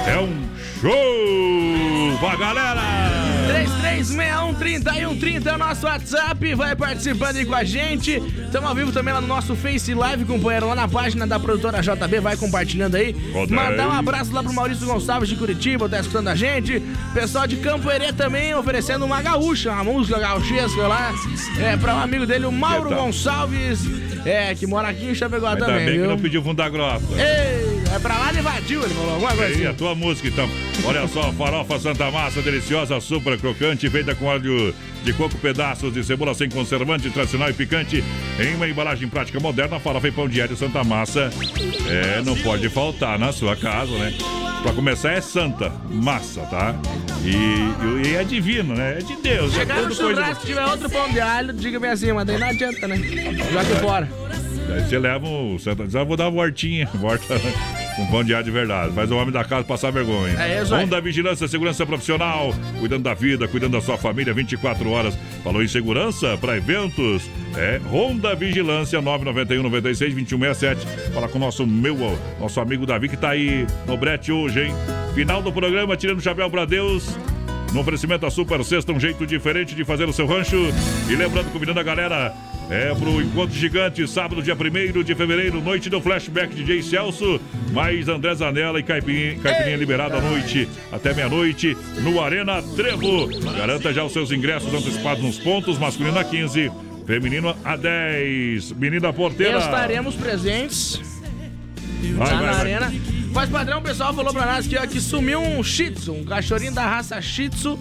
É um show pra galera! 33613130 é o nosso WhatsApp, vai participando aí com a gente. Estamos ao vivo também lá no nosso Face Live, companheiro, lá na página da produtora JB, vai compartilhando aí. Roda Mandar um abraço lá pro Maurício Gonçalves de Curitiba, tá escutando a gente. Pessoal de Campo Herê também oferecendo uma gaúcha, uma música gauchesca lá. É, pra um amigo dele, o Mauro. Gonçalves, é, que mora aqui em Chapecó Ainda também, bem que viu? não pediu funda grossa. Ei, Vai pra lá de vadio, ele falou alguma coisa E assim. a tua música, então. Olha só, farofa Santa Massa, deliciosa, super crocante, feita com óleo de coco, pedaços de cebola sem conservante, tradicional e picante, em uma embalagem prática moderna, farofa e pão diário Santa Massa. É, não pode faltar na sua casa, né? Pra começar, é Santa Massa, tá? E, e é divino, né? É de Deus. Chegar é no coisa... churrasco, se tiver outro pão de alho, diga-me assim, mas daí não adianta, né? Joga fora. Daí você leva o Santa diz, ah, vou dar uma voltinha, volta com pão de ar de verdade. Faz o homem da casa passar vergonha. É isso aí. Onda Vigilância, segurança profissional, cuidando da vida, cuidando da sua família, 24 horas. Falou em segurança para eventos? É Honda Vigilância 991 96 2167. Fala com o nosso meu, nosso amigo Davi que tá aí no brete hoje, hein? Final do programa, tirando o chapéu para Deus. No oferecimento da Super Sexta, um jeito diferente de fazer o seu rancho. E lembrando, convidando a galera é pro Encontro Gigante, sábado, dia 1 de fevereiro, noite do Flashback DJ Celso, mais André Zanella e Caipirinha, Caipirinha liberada à noite, até meia-noite, no Arena Trevo. Garanta já os seus ingressos antecipados nos pontos, masculino a 15, feminino a 10. Menina Porteira. Estaremos presentes Vai, lá vai, na vai. arena. Mas padrão, o pessoal falou pra nós que, ó, que sumiu um Shih Tzu, um cachorrinho da raça Shih Tzu,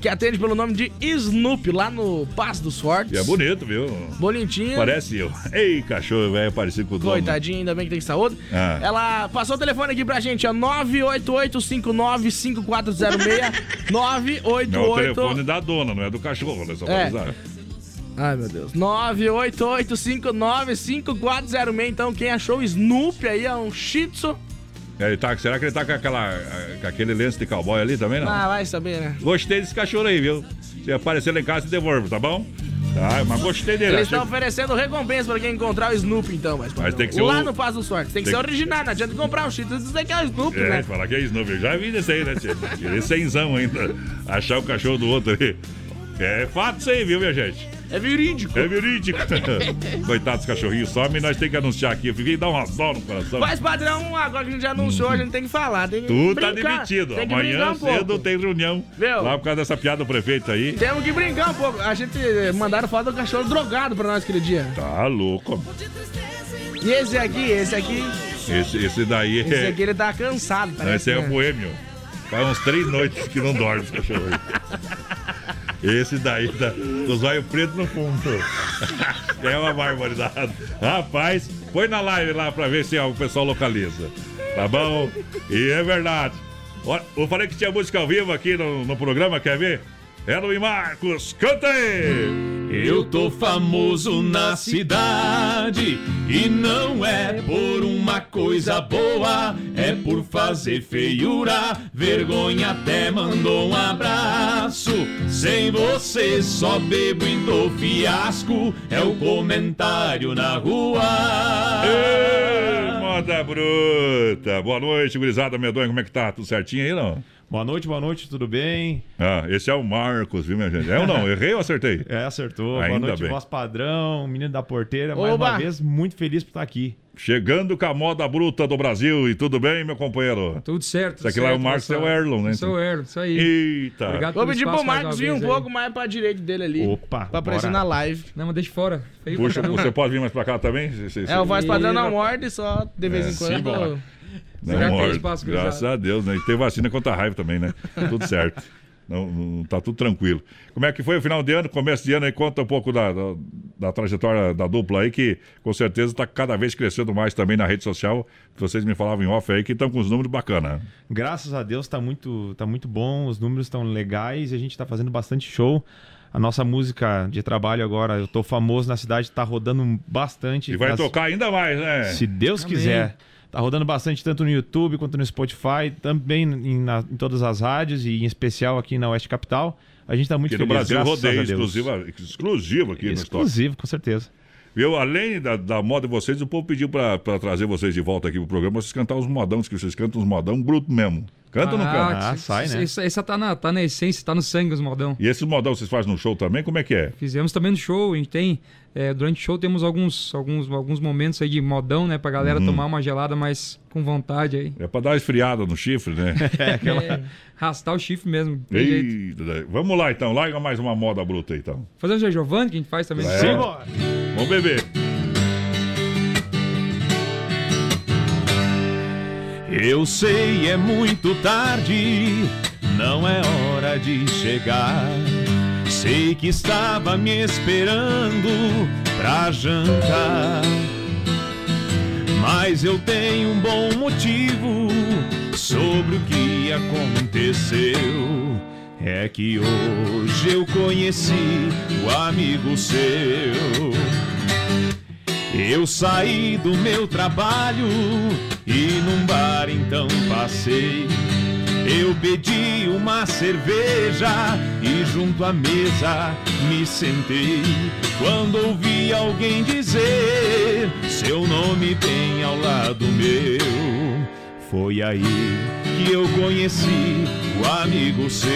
que atende pelo nome de Snoopy, lá no Passo dos Fortes. E é bonito, viu? Bonitinho. Parece eu. Ei, cachorro, velho, parecido com o dono. Coitadinho, ainda bem que tem saúde. Ah. Ela passou o telefone aqui pra gente, ó. 988-59-5406. 988. Não, é o telefone da dona, não é do cachorro, né? Só pra É. avisar. Ai, meu Deus. 988-59-5406. Então, quem achou o Snoopy aí é um Shih Tzu. Ele tá, será que ele tá com, aquela, com aquele lenço de cowboy ali também, não? Ah, vai saber, né? Gostei desse cachorro aí, viu? Se aparecer lá em casa, devolvo, tá bom? Tá, mas gostei dele. Eles achei- estão oferecendo recompensa pra quem encontrar o Snoopy, então. Mas, Mas tem que ser Lá o- no Passo dos Fortes. Tem que tem ser original, não adianta comprar um Tzu e dizer que é o Snoopy, É, né? falar que é Snoopy. Eu já vi desse aí, né, tia? Querer cenzão ainda. Achar o cachorro do outro ali. É fato isso aí, viu, minha gente? É verídico. É verídico. Coitados cachorrinhos, some e nós temos que anunciar aqui. Eu fiquei dar uma dó no coração. Mas, padrão, agora que a gente já anunciou, a gente tem que falar. Tem que Tu tá brincar, demitido. Tem Amanhã um cedo tem reunião. Viu? Lá por causa dessa piada do prefeito aí. Temos que brincar um pouco. A gente mandaram foto do cachorro drogado pra nós aquele dia. Tá louco. E esse aqui, esse aqui, Esse, esse daí esse é. aqui ele tá cansado, parece. esse é o né? boêmio. Faz uns três noites que não dorme esse cachorro aí. Esse daí tá com os olhos pretos no fundo. É uma barbaridade. Rapaz, põe na live lá pra ver se o pessoal localiza. Tá bom? E é verdade. Eu falei que tinha música ao vivo aqui no, no programa, quer ver? Elo e Marcos, canta aí! Eu tô famoso na cidade e não é por uma coisa boa, é por fazer feiura. Vergonha até mandou um abraço. Sem você só bebo e dou fiasco. É o comentário na rua. Ei, moda bruta! Boa noite, gurizada medonha, como é que tá? Tudo certinho aí, não? Boa noite, boa noite, tudo bem? Ah, esse é o Marcos, viu, minha gente? É ou não? Errei ou acertei? É, acertou. boa Ainda noite, bem. voz padrão, menino da porteira. Mais Oba! uma vez, muito feliz por estar aqui. Chegando com a moda bruta do Brasil. E tudo bem, meu companheiro? Tudo certo. Isso aqui lá é o certo, Marcos, é o Erlon, né? Eu sou o Erlon, isso aí. Eita. Obrigado Vou pedir pro Marcos vir um pouco mais pra direita dele ali. Opa, Pra aparecer bora. na live. Não, mas deixa fora. Feio Puxa, você pode vir mais pra cá também? Se- se- se- É, o voz padrão não morde, só de vez É, em quando. simbora. Não Já tem morde. espaço, Graças a Deus, né? E tem vacina contra a raiva também, né? Tudo certo. Não, não- tá tudo tranquilo. Como é que foi o final de ano, começo de ano aí? Conta um pouco da, da, da trajetória da dupla aí, que com certeza está cada vez crescendo mais também na rede social. Vocês me falavam em off aí que estão com os números bacanas. Graças a Deus tá muito, tá muito bom, os números estão legais e a gente tá fazendo bastante show. A nossa música de trabalho agora, eu tô famoso na cidade, tá rodando bastante. E vai Nas- tocar ainda mais, né? Se Deus Amém. quiser. Tá rodando bastante tanto no YouTube quanto no Spotify, também em, na- em todas as rádios e em especial aqui na Oeste Capital. A gente tá muito Aqui no feliz. Brasil, graças rodeio a Deus. exclusivo, exclusivo aqui no. Exclusivo, com certeza. Viu? Além da, da moda de vocês, o povo pediu pra trazer vocês de volta aqui pro programa, vocês cantar os modão, que vocês cantam uns modão bruto mesmo. Canta ou não canta? Ah, sai, né? Isso, isso tá, na, tá na essência, tá no sangue os modão. E esses modão vocês fazem no show também? Como é que é? Fizemos também no show, a gente tem. é, durante o show temos alguns, alguns, alguns momentos aí de modão, né? Pra galera Uhum. tomar uma gelada mais com vontade aí. É pra dar uma esfriada no chifre, né? É, arrastar o chifre mesmo. tem jeito. Eita, daí. Vamos lá então, larga mais uma moda bruta aí, então. Fazer um Zé Giovanni que a gente faz também. no É. show. Vamos beber. Eu sei, é muito tarde, não é hora de chegar. Sei que estava me esperando pra jantar. Mas eu tenho um bom motivo sobre o que aconteceu. É que hoje eu conheci o amigo seu. Eu saí do meu trabalho e num bar então passei. Eu pedi uma cerveja e junto à mesa me sentei. Quando ouvi alguém dizer seu nome bem ao lado meu, foi aí que eu conheci o amigo seu.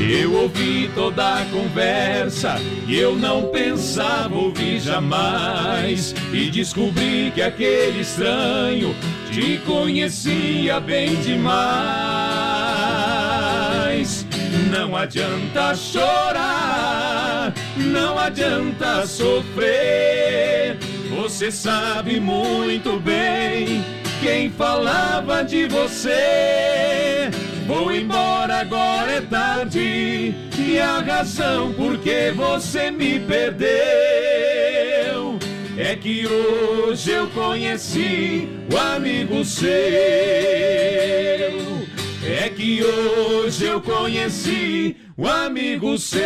Eu ouvi toda a conversa e eu não pensava ouvir jamais. E descobri que aquele estranho te conhecia bem demais. Não adianta chorar, não adianta sofrer. Você sabe muito bem quem falava de você. Vou embora, agora é tarde. E a razão por que você me perdeu é que hoje eu conheci o amigo seu. É que hoje eu conheci o amigo seu.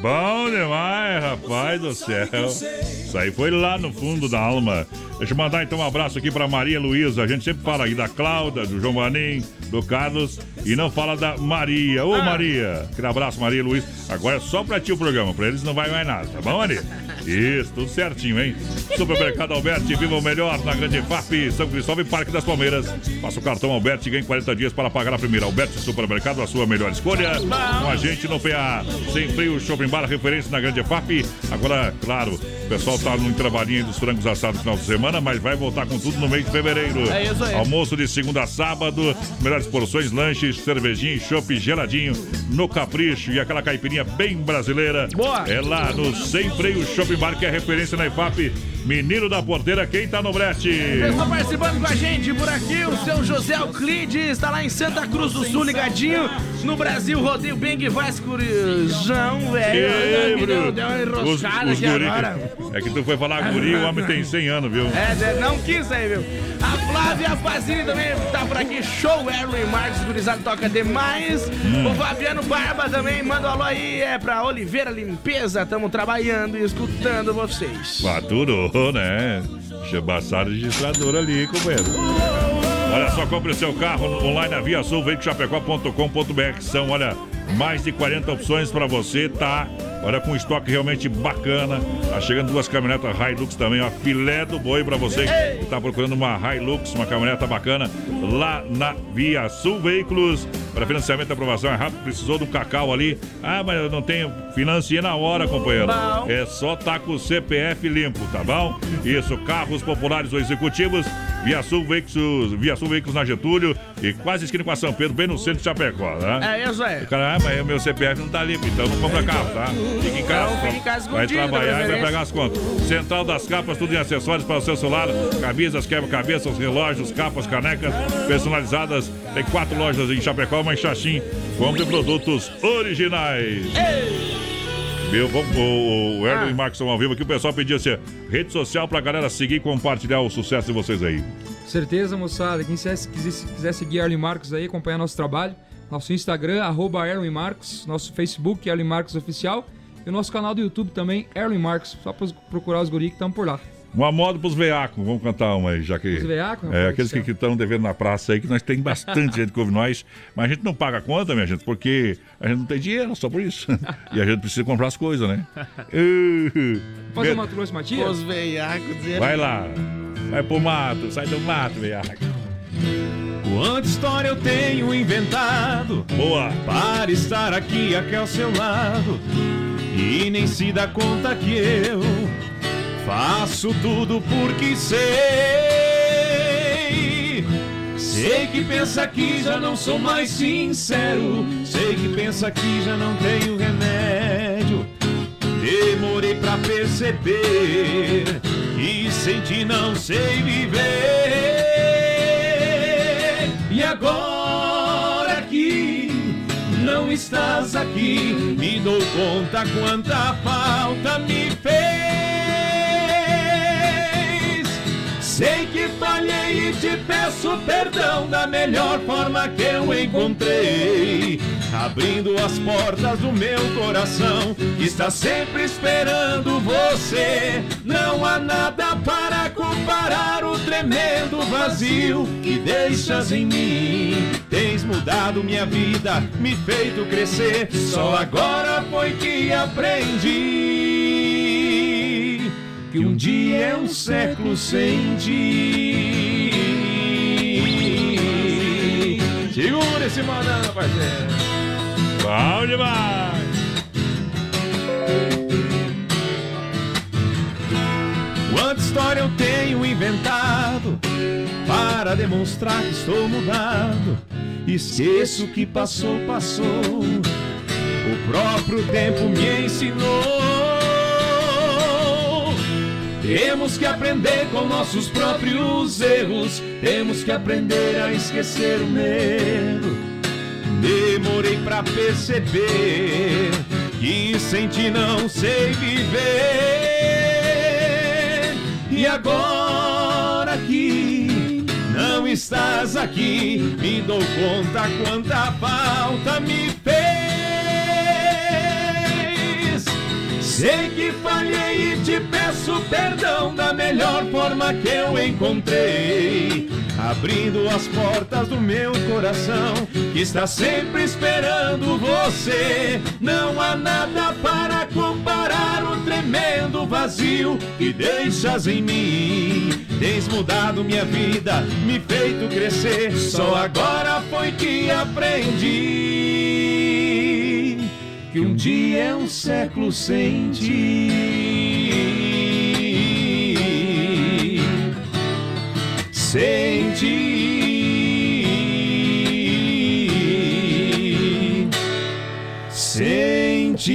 Bom demais, rapaz do céu. Isso aí foi lá no fundo da alma. Deixa eu mandar então um abraço aqui pra Maria Luísa. A gente sempre fala aí da Cláudia, do João Vanim, do Carlos e não fala da Maria. Ô Maria, aquele abraço, Maria Luísa. Agora é só pra ti o programa, pra eles não vai mais nada, tá bom, Maria? Isso, tudo certinho, hein? Supermercado Alberti, viva o melhor na Grande FAP, São Cristóvão e Parque das Palmeiras. Faça o cartão Alberti e ganhe 40 dias para pagar a primeira. Alberti Supermercado, a sua melhor escolha. Com a gente no PA. Sem freio, Shopping Bar, referência na Grande FAP. Agora, claro, o pessoal tá no trabalhinho dos frangos assados no final de semana, mas vai voltar com tudo no mês de fevereiro. É isso aí. Almoço de segunda a sábado, melhores porções, lanches, cervejinha, chopp geladinho, no capricho e aquela caipirinha bem brasileira. Boa. É lá no Sem Freio Shopping Bar, que é referência na IFAP. Menino da Porteira, quem tá no brete? Pessoal participando com a gente por aqui, o seu José Euclides está lá em Santa Cruz do Sul, ligadinho no Brasil, rodeio Beng Vascurizão, velho. Ei, Deu- uma Os- enroscada os aqui guri- agora. É que tu foi falar guri, o homem tem 100 anos, viu? É, né, não quis aí, viu? A Flávia Fazini também tá por aqui. Show, Erwin Marques, gurizado toca demais. Hum. O Fabiano Barba também manda um alô aí. É pra Oliveira Limpeza. Tamo trabalhando e escutando vocês. Faturou, né? Chebaçado registrador ali, companheiro. Olha só, compre seu carro online na Via Sul, veiculochapecó.com.br. São, olha, mais de 40 opções para você, tá? Olha, com estoque realmente bacana. Tá chegando duas caminhonetas Hilux também, ó. Filé do boi para você que tá procurando uma Hilux, uma caminhoneta bacana, lá na Via Sul Veículos. Para financiamento e aprovação é rápido, precisou do cacau ali. Ah, mas eu não tenho. Financia na hora, companheiro. Bom. É só tá com o CPF limpo, tá bom? Isso, carros populares ou executivos, Via Sul Veículos, Via Sul Veículos na Getúlio e quase esquina com a São Pedro, bem no centro de Chapecó, né? É isso aí. O cara, ah, mas o meu CPF não tá limpo, então não compra carro, tá? Fica em casa. Então, casa vai trabalhar e vai preferência. pegar as contas. Central das capas, tudo em acessórios para o seu celular, camisas, quebra-cabeças, relógios, capas, canecas personalizadas. Tem quatro lojas em Chapecó, uma em Xaxim. Compre produtos originais. Viu? Vamos, o, o Erwin e Marcos estão ao vivo aqui. O pessoal pediu assim: rede social pra galera seguir e compartilhar o sucesso de vocês aí. Certeza, moçada. Quem quiser, quiser, quiser seguir Erwin Marcos aí, acompanhar nosso trabalho, nosso Instagram, arroba Erwin Marcos, nosso Facebook, Erwin Marcos Oficial, e o nosso canal do YouTube também, Erwin Marcos. Só procurar os guri que estão por lá. Uma moda pros veacos, vamos cantar uma aí, já que. Os veacos, É, aqueles que estão devendo na praça aí, que nós tem bastante gente que ouve nós, mas a gente não paga a conta, minha gente, porque a gente não tem dinheiro, só por isso. e a gente precisa comprar as coisas, né? Fazer uma trouxa, Matias? Os veiacos. Vai lá, vai pro mato, sai do mato, veaco. Quanta história eu tenho inventado Boa Para estar aqui, aqui ao seu lado E nem se dá conta que eu Faço tudo porque sei Sei que pensa que já não sou mais sincero Sei que pensa que já não tenho remédio Demorei pra perceber que sem ti não sei viver. E agora que não estás aqui, me dou conta quanta falta me fez. Sei que falhei e te peço perdão da melhor forma que eu encontrei. Abrindo as portas do meu coração, que está sempre esperando você. Não há nada para comparar o tremendo vazio que deixas em mim. Tens mudado minha vida, me feito crescer. Só agora foi que aprendi que um dia é um século sem ti. Segura esse manana, parceiro. Bom demais! Quanta história eu tenho inventado para demonstrar que estou mudado. Esqueço que passou, passou. O próprio tempo me ensinou. Temos que aprender com nossos próprios erros. Temos que aprender a esquecer o medo. Demorei pra perceber que sem ti não sei viver. E agora que não estás aqui, me dou conta quanta falta me fez. Sei que falhei e te peço perdão da melhor forma que eu encontrei. Abrindo as portas do meu coração, que está sempre esperando você. Não há nada para comparar o tremendo vazio que deixas em mim. Tens mudado minha vida, me feito crescer. Só agora foi que aprendi que um dia é um século sem ti. Sem ti. Sem ti.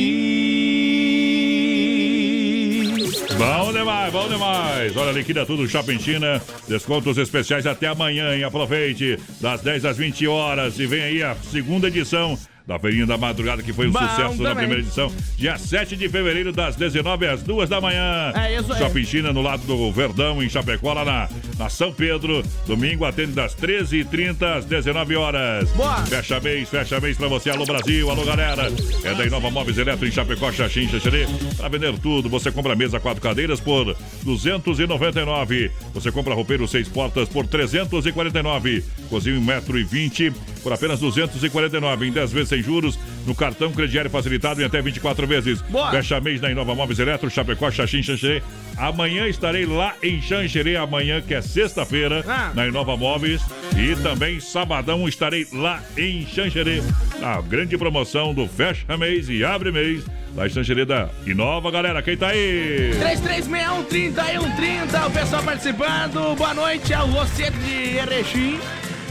Bom demais, bom demais. Olha, liquida tudo Shopping China. Descontos especiais até amanhã, hein? Aproveite. Das 10 às 20 horas. E vem aí a segunda edição da Feirinha da Madrugada, que foi um Bom sucesso na também. primeira edição. Dia 7 de fevereiro, das 19 às 2 da manhã. É isso aí. Shopping China, no lado do Verdão, em Chapecó, lá na, na São Pedro. Domingo atende das 13h30 às 19 horas. Boa. Fecha mês, fecha mês pra você. Alô Brasil, alô galera. É da Inova Móveis Eletro em Chapecó, Xaxim, Xaxerê. Pra vender tudo, você compra mesa quatro cadeiras por 299. Você compra roupeiro seis portas por 349. Cozinho 1,20m por apenas 249. Em 10 vezes sem juros. No cartão crediário facilitado em até 24 vezes. Boa. Fecha mês na Inova Móveis Eletro, Chapecó, Xaxim, Xaxerê. Amanhã estarei lá em Xanxerê, amanhã que é sexta-feira, Ah. na Inova Móveis. E também sabadão estarei lá em Xanxerê. A grande promoção do Fecha Mês e Abre Mês. Lá em Xanxerê da Inova, galera. Quem tá aí? 3361 3130, o pessoal participando. Boa noite ao Roceto de Erechim.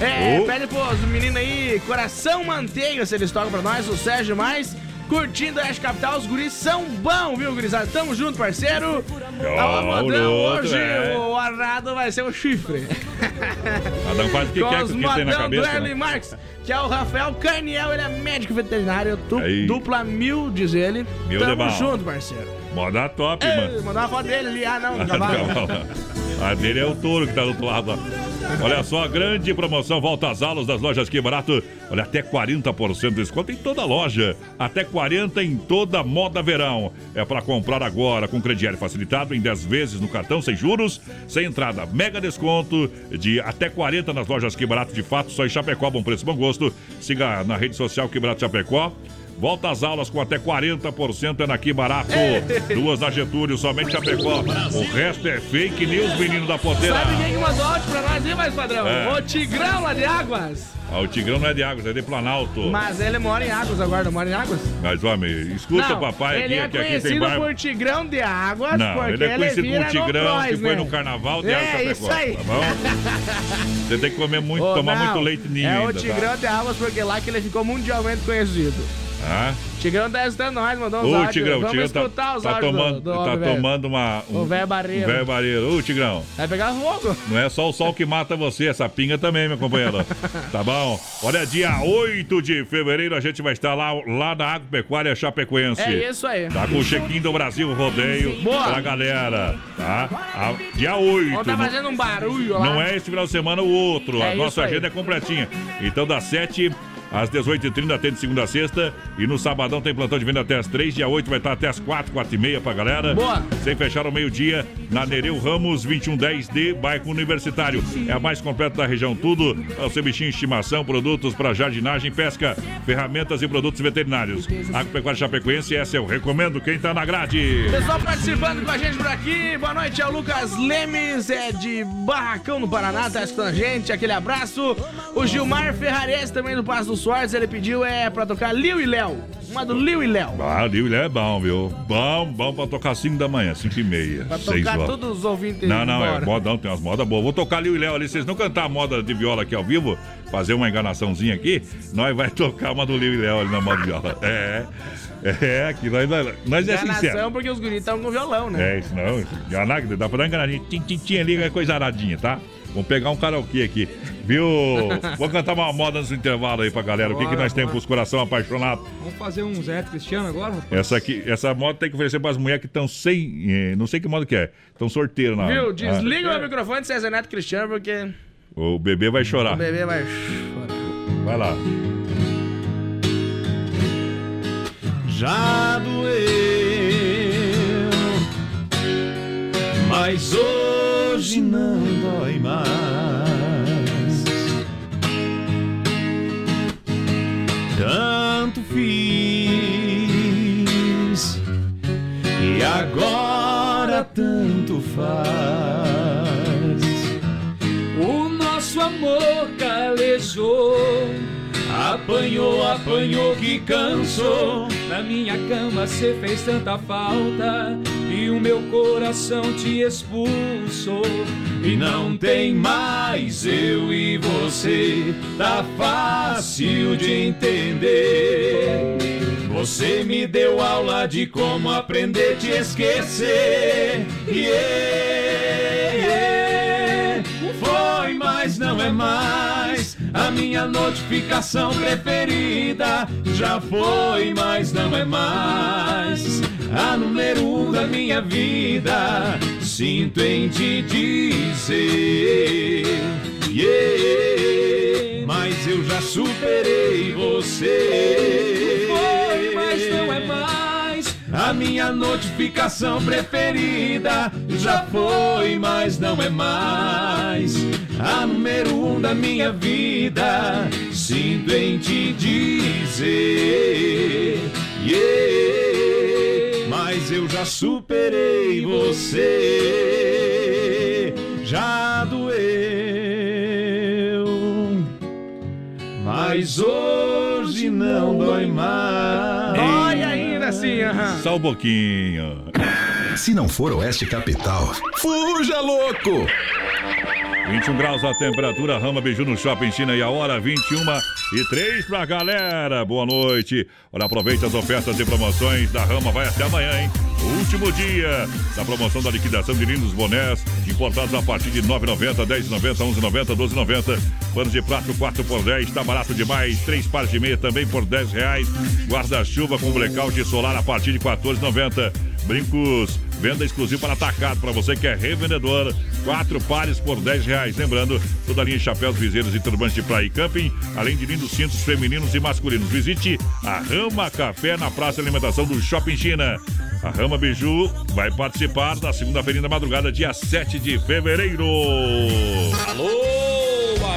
É, Oh. pede pros meninos aí, coração manteiga, se eles tocam pra nós, o Sérgio Mais. Curtindo a Oeste Capital, os guris são bons, viu, gurizada? Tamo junto, parceiro. Alô, modão, outro, hoje é. o arrado vai ser o chifre. Cada um faz o que quer que tem na do cabeça. Erlen né? Marques, que é o Rafael Carniel, ele é médico veterinário, Aí. dupla mil, diz ele. Mil Tamo bala. junto, parceiro. Moda top, Ei, mano. mandar uma foto dele ali, ah não, no cavalo. A dele é o touro que tá do outro lado. ó. Olha só, grande promoção volta às aulas das lojas Que Barato. Olha, até 40% de desconto em toda loja. Até 40% em toda moda verão. É para comprar agora com crediário facilitado em 10 vezes no cartão, sem juros, sem entrada. Mega desconto de até 40% nas lojas Que Barato. De fato, só em Chapecó, bom preço, bom gosto. Siga na rede social Que Barato Chapecó. Volta às aulas com até 40% é na Que Barato. Duas na Getúlio, somente Chapecó. O resto é fake news, menino da poteira. Sabe quem que mandou áudio pra nós aí, mais padrão? É. O Tigrão lá de Águas. Ah, o Tigrão não é de Águas, é de Planalto. Mas ele mora em Águas agora, não mora em Águas? Mas, homem, escuta não, papai aqui, é que aqui tem conhecido por Tigrão de Águas, Não, porque ele é conhecido como Tigrão, que Cross, foi né? no carnaval de É, Águas isso aí. tá bom? Você tem que comer muito, Ô, tomar não, muito leite ninho É ainda, o Tigrão tá? de Águas, porque lá que ele ficou mundialmente conhecido. Ah? Tigrão tá escutando nós, mandou uns Ô, áudios. Tigrão, Vamos Tigrão tá, escutar os tá áudios do- tomando, do tá velho. tomando uma. O velho barreiro. Velho barreiro. Ô, Tigrão. Vai pegar fogo. Não é só o sol que mata você, essa pinga também, meu companheiro. tá bom? Olha, dia 8 de fevereiro a gente vai estar lá, lá na Agropecuária Chapecoense. É isso aí. Tá com o check-in do Brasil Rodeio Boa. pra galera, tá? A- dia 8. Vamos tá fazendo um barulho lá. Não é esse final de semana o outro. É a nossa agenda é completinha. Então, das 7 às 18h30, atende de segunda a sexta. E no sabadão tem plantão de venda até as 3. Dia 8 vai estar até as 4, 4 e meia pra galera. Boa. Sem fechar ao meio-dia, na Nereu Ramos 2110D, bairro Universitário. É a mais completa da região. Tudo para o seu bichinho estimação, produtos para jardinagem, pesca, ferramentas e produtos veterinários. Agropecuária Chapecoense, essa eu recomendo quem tá na grade. Pessoal participando com a gente por aqui. Boa noite, é o Lucas Lemes, é de Barracão, no Paraná, tá escutando a gente. Aquele abraço. O Gilmar Ferrarese, também do Passo dos Soares, ele pediu é pra tocar Liu e Léo. Uma do Liu e Léo. Ah, o Lil é bom, viu? Bom, bom pra tocar 5 da manhã, 5 e meia. Pra 6 tocar horas. todos os ouvintes Não, não, é embora. modão, tem umas modas boas. Vou tocar Lil e Léo ali, vocês não cantar a moda de viola aqui ao vivo, fazer uma enganaçãozinha aqui, nós vai tocar uma do Lil e Léo ali na moda de viola. É, é, aqui nós, nós é Enganação sincero. porque os guris estão com violão, né? É isso não, enganar, dá pra dar uma enganadinha, tim ali, é coisa aradinha, tá? Vamos pegar um karaokê aqui, viu? Vou cantar uma moda nesse intervalo aí pra galera. o que, que Bora, nós temos bora. pros coração apaixonados? Vamos fazer um Zé Cristiano agora, rapaz? Essa aqui, essa moto tem que oferecer para as mulheres que estão sem. eh, não sei que modo que é. Estão sorteiras na Viu? Ah, Desliga o microfone de César Neto Cristiano, porque O bebê vai chorar. o bebê vai chorar. Vai lá. Já doeu, mas hoje não mais. Tanto fiz e agora tanto faz. O nosso amor calejou. Apanhou, apanhou que cansou. Na minha cama cê fez tanta falta e o meu coração te expulsou. E não tem mais eu e você, tá fácil de entender. Você me deu aula de como aprender a te esquecer. Yeah, yeah. Foi, mas não é mais. A minha notificação preferida já foi, mas não é mais. A número um da minha vida. Sinto em te dizer. Yeah, mas eu já superei você. Foi, mas não é mais. A minha notificação preferida já foi, mas não é mais. A número um da minha vida. Sinto em te dizer. Yeah, mas eu já superei você. Já doeu. Mas hoje não dói mais. Dói ainda assim, aham. Só um pouquinho. Se não for Oeste Capital, fuja louco! 21 graus a temperatura, Rama Biju no Shopping China e a hora 21 e 3 pra galera. Boa noite. Olha, aproveita as ofertas e promoções da Rama, vai até amanhã, hein? Último dia da promoção da liquidação de lindos bonés, importados a partir de 9,90, 10,90, 11,90, 12,90. Panos de prato 4 por 10, tá barato demais. Três pares de meia também por 10 reais. Guarda-chuva com blackout solar a partir de 14,90. Brincos, venda exclusiva para atacado, para você que é revendedor. Quatro pares por 10 reais. Lembrando, toda a linha de chapéus, viseiros e turbantes de praia e camping, além de lindos cintos femininos e masculinos. Visite a Rama Café na Praça Alimentação do Shopping China. A Rama Biju vai participar da segunda-feira da madrugada, dia 7 de fevereiro. Alô,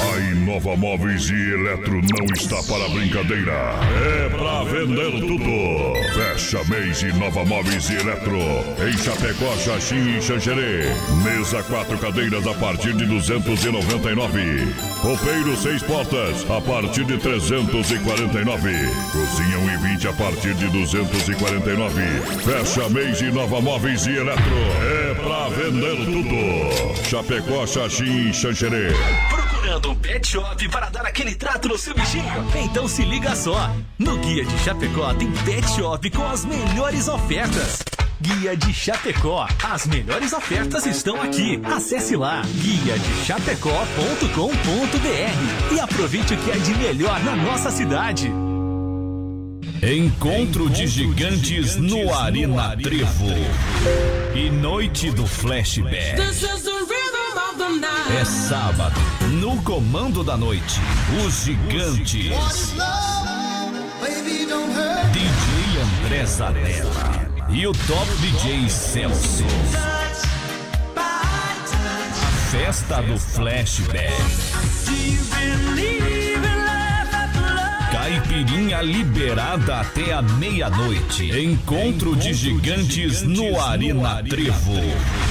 Vai Nova Móveis e Eletro não está para brincadeira. É pra vender tudo. Fecha mês e Nova Móveis e Eletro. Em Chapecó, Xaxim e Xanxerê. Mesa quatro cadeiras a partir de 299. Roupeiro seis portas a partir de 349. Cozinha 1,20 a partir de 249. Fecha mês e Nova Móveis e Eletro. É pra vender tudo. Chapecó, Xaxim e Xanxerê. Procurando um pet shop para dar aquele trato no seu bichinho? Então se liga só. No Guia de Chapecó tem pet shop com as melhores ofertas. Guia de Chapecó. As melhores ofertas estão aqui. Acesse lá guia de chapecó.com.br e aproveite o que é de melhor na nossa cidade. Encontro de gigantes no Arena Trevo. E noite do flashback. É sábado, no comando da noite, os gigantes. DJ André Zanella e o top DJ Celso. A festa do flashback. Caipirinha liberada até a meia-noite. Encontro de gigantes no Arena Trevo.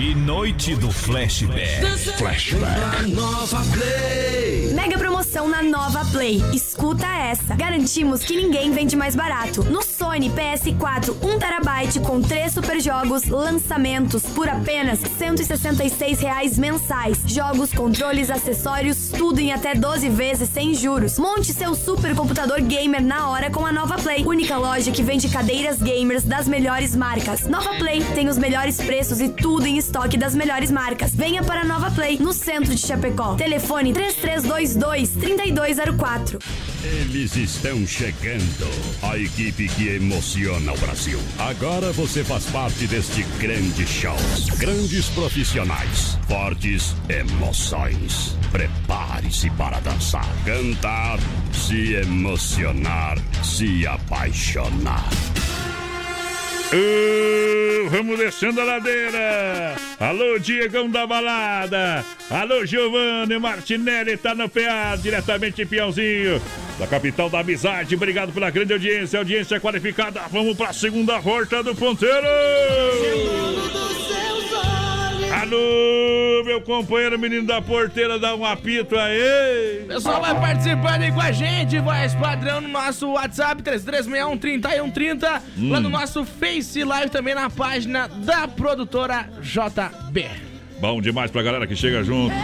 E noite do flashback. Flashback. Nova Play. Mega promoção na Nova Play. Escuta essa. Garantimos que ninguém vende mais barato. No Sony PS4 1TB com 3 super jogos, lançamentos por apenas 166 reais mensais. Jogos, controles, acessórios, tudo em até 12 vezes sem juros. Monte seu super computador gamer na hora com a Nova Play. Única loja que vende cadeiras gamers das melhores marcas. Nova Play tem os melhores preços e tudo em estoque das melhores marcas. Venha para a Nova Play, no centro de Chapecó. Telefone 3322-3204. Eles estão chegando. A equipe que emociona o Brasil. Agora você faz parte deste grande show. Grandes profissionais, fortes emoções. Prepare-se para dançar, cantar, se emocionar, se apaixonar. Uh, vamos descendo a ladeira. Alô, Diegão da Balada. Alô, Giovanni Martinelli, tá no PA, diretamente em Piauzinho, da capital da amizade. Obrigado pela grande audiência, audiência qualificada. Vamos pra segunda volta do ponteiro. Alô, meu companheiro menino da porteira, dá um apito aí. Pessoal, vai participando aí com a gente, voz padrão no nosso WhatsApp 3361 3130, Hum. lá no nosso Face Live também na página da produtora JB. Bom demais pra galera que chega junto.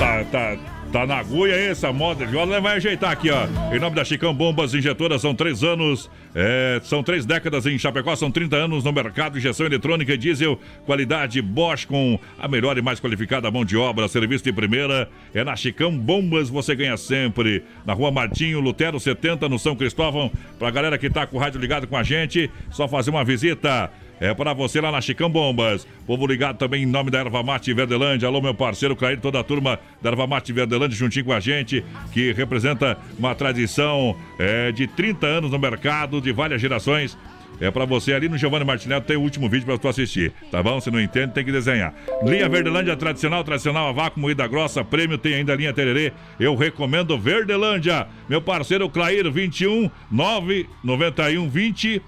Tá, tá, tá na agulha aí essa moda de viola, vai ajeitar aqui, ó. Em nome da Chicão Bombas Injetoras, são três anos, é, são três décadas em Chapecó, são 30 anos no mercado, injeção eletrônica e diesel, qualidade Bosch com a melhor e mais qualificada mão de obra, serviço de primeira, é na Chicão Bombas, você ganha sempre. Na rua Martinho, Lutero 70, no São Cristóvão, pra galera que tá com o rádio ligado com a gente, só fazer uma visita. É para você lá na Chicão Bombas. Povo ligado também em nome da Erva Mate Verdelândia. Alô, meu parceiro Clair, toda a turma da Erva Mate Verdelândia juntinho com a gente, que representa uma tradição é, de 30 anos no mercado, de várias gerações. É para você ali no Giovanni Martinello, tem o último vídeo para tu assistir, tá bom? Se não entende, tem que desenhar. Linha Verdelândia tradicional, tradicional a vácuo, moída grossa, prêmio, tem ainda a linha Tererê. Eu recomendo Verdelândia. Meu parceiro Clair, 21 991 20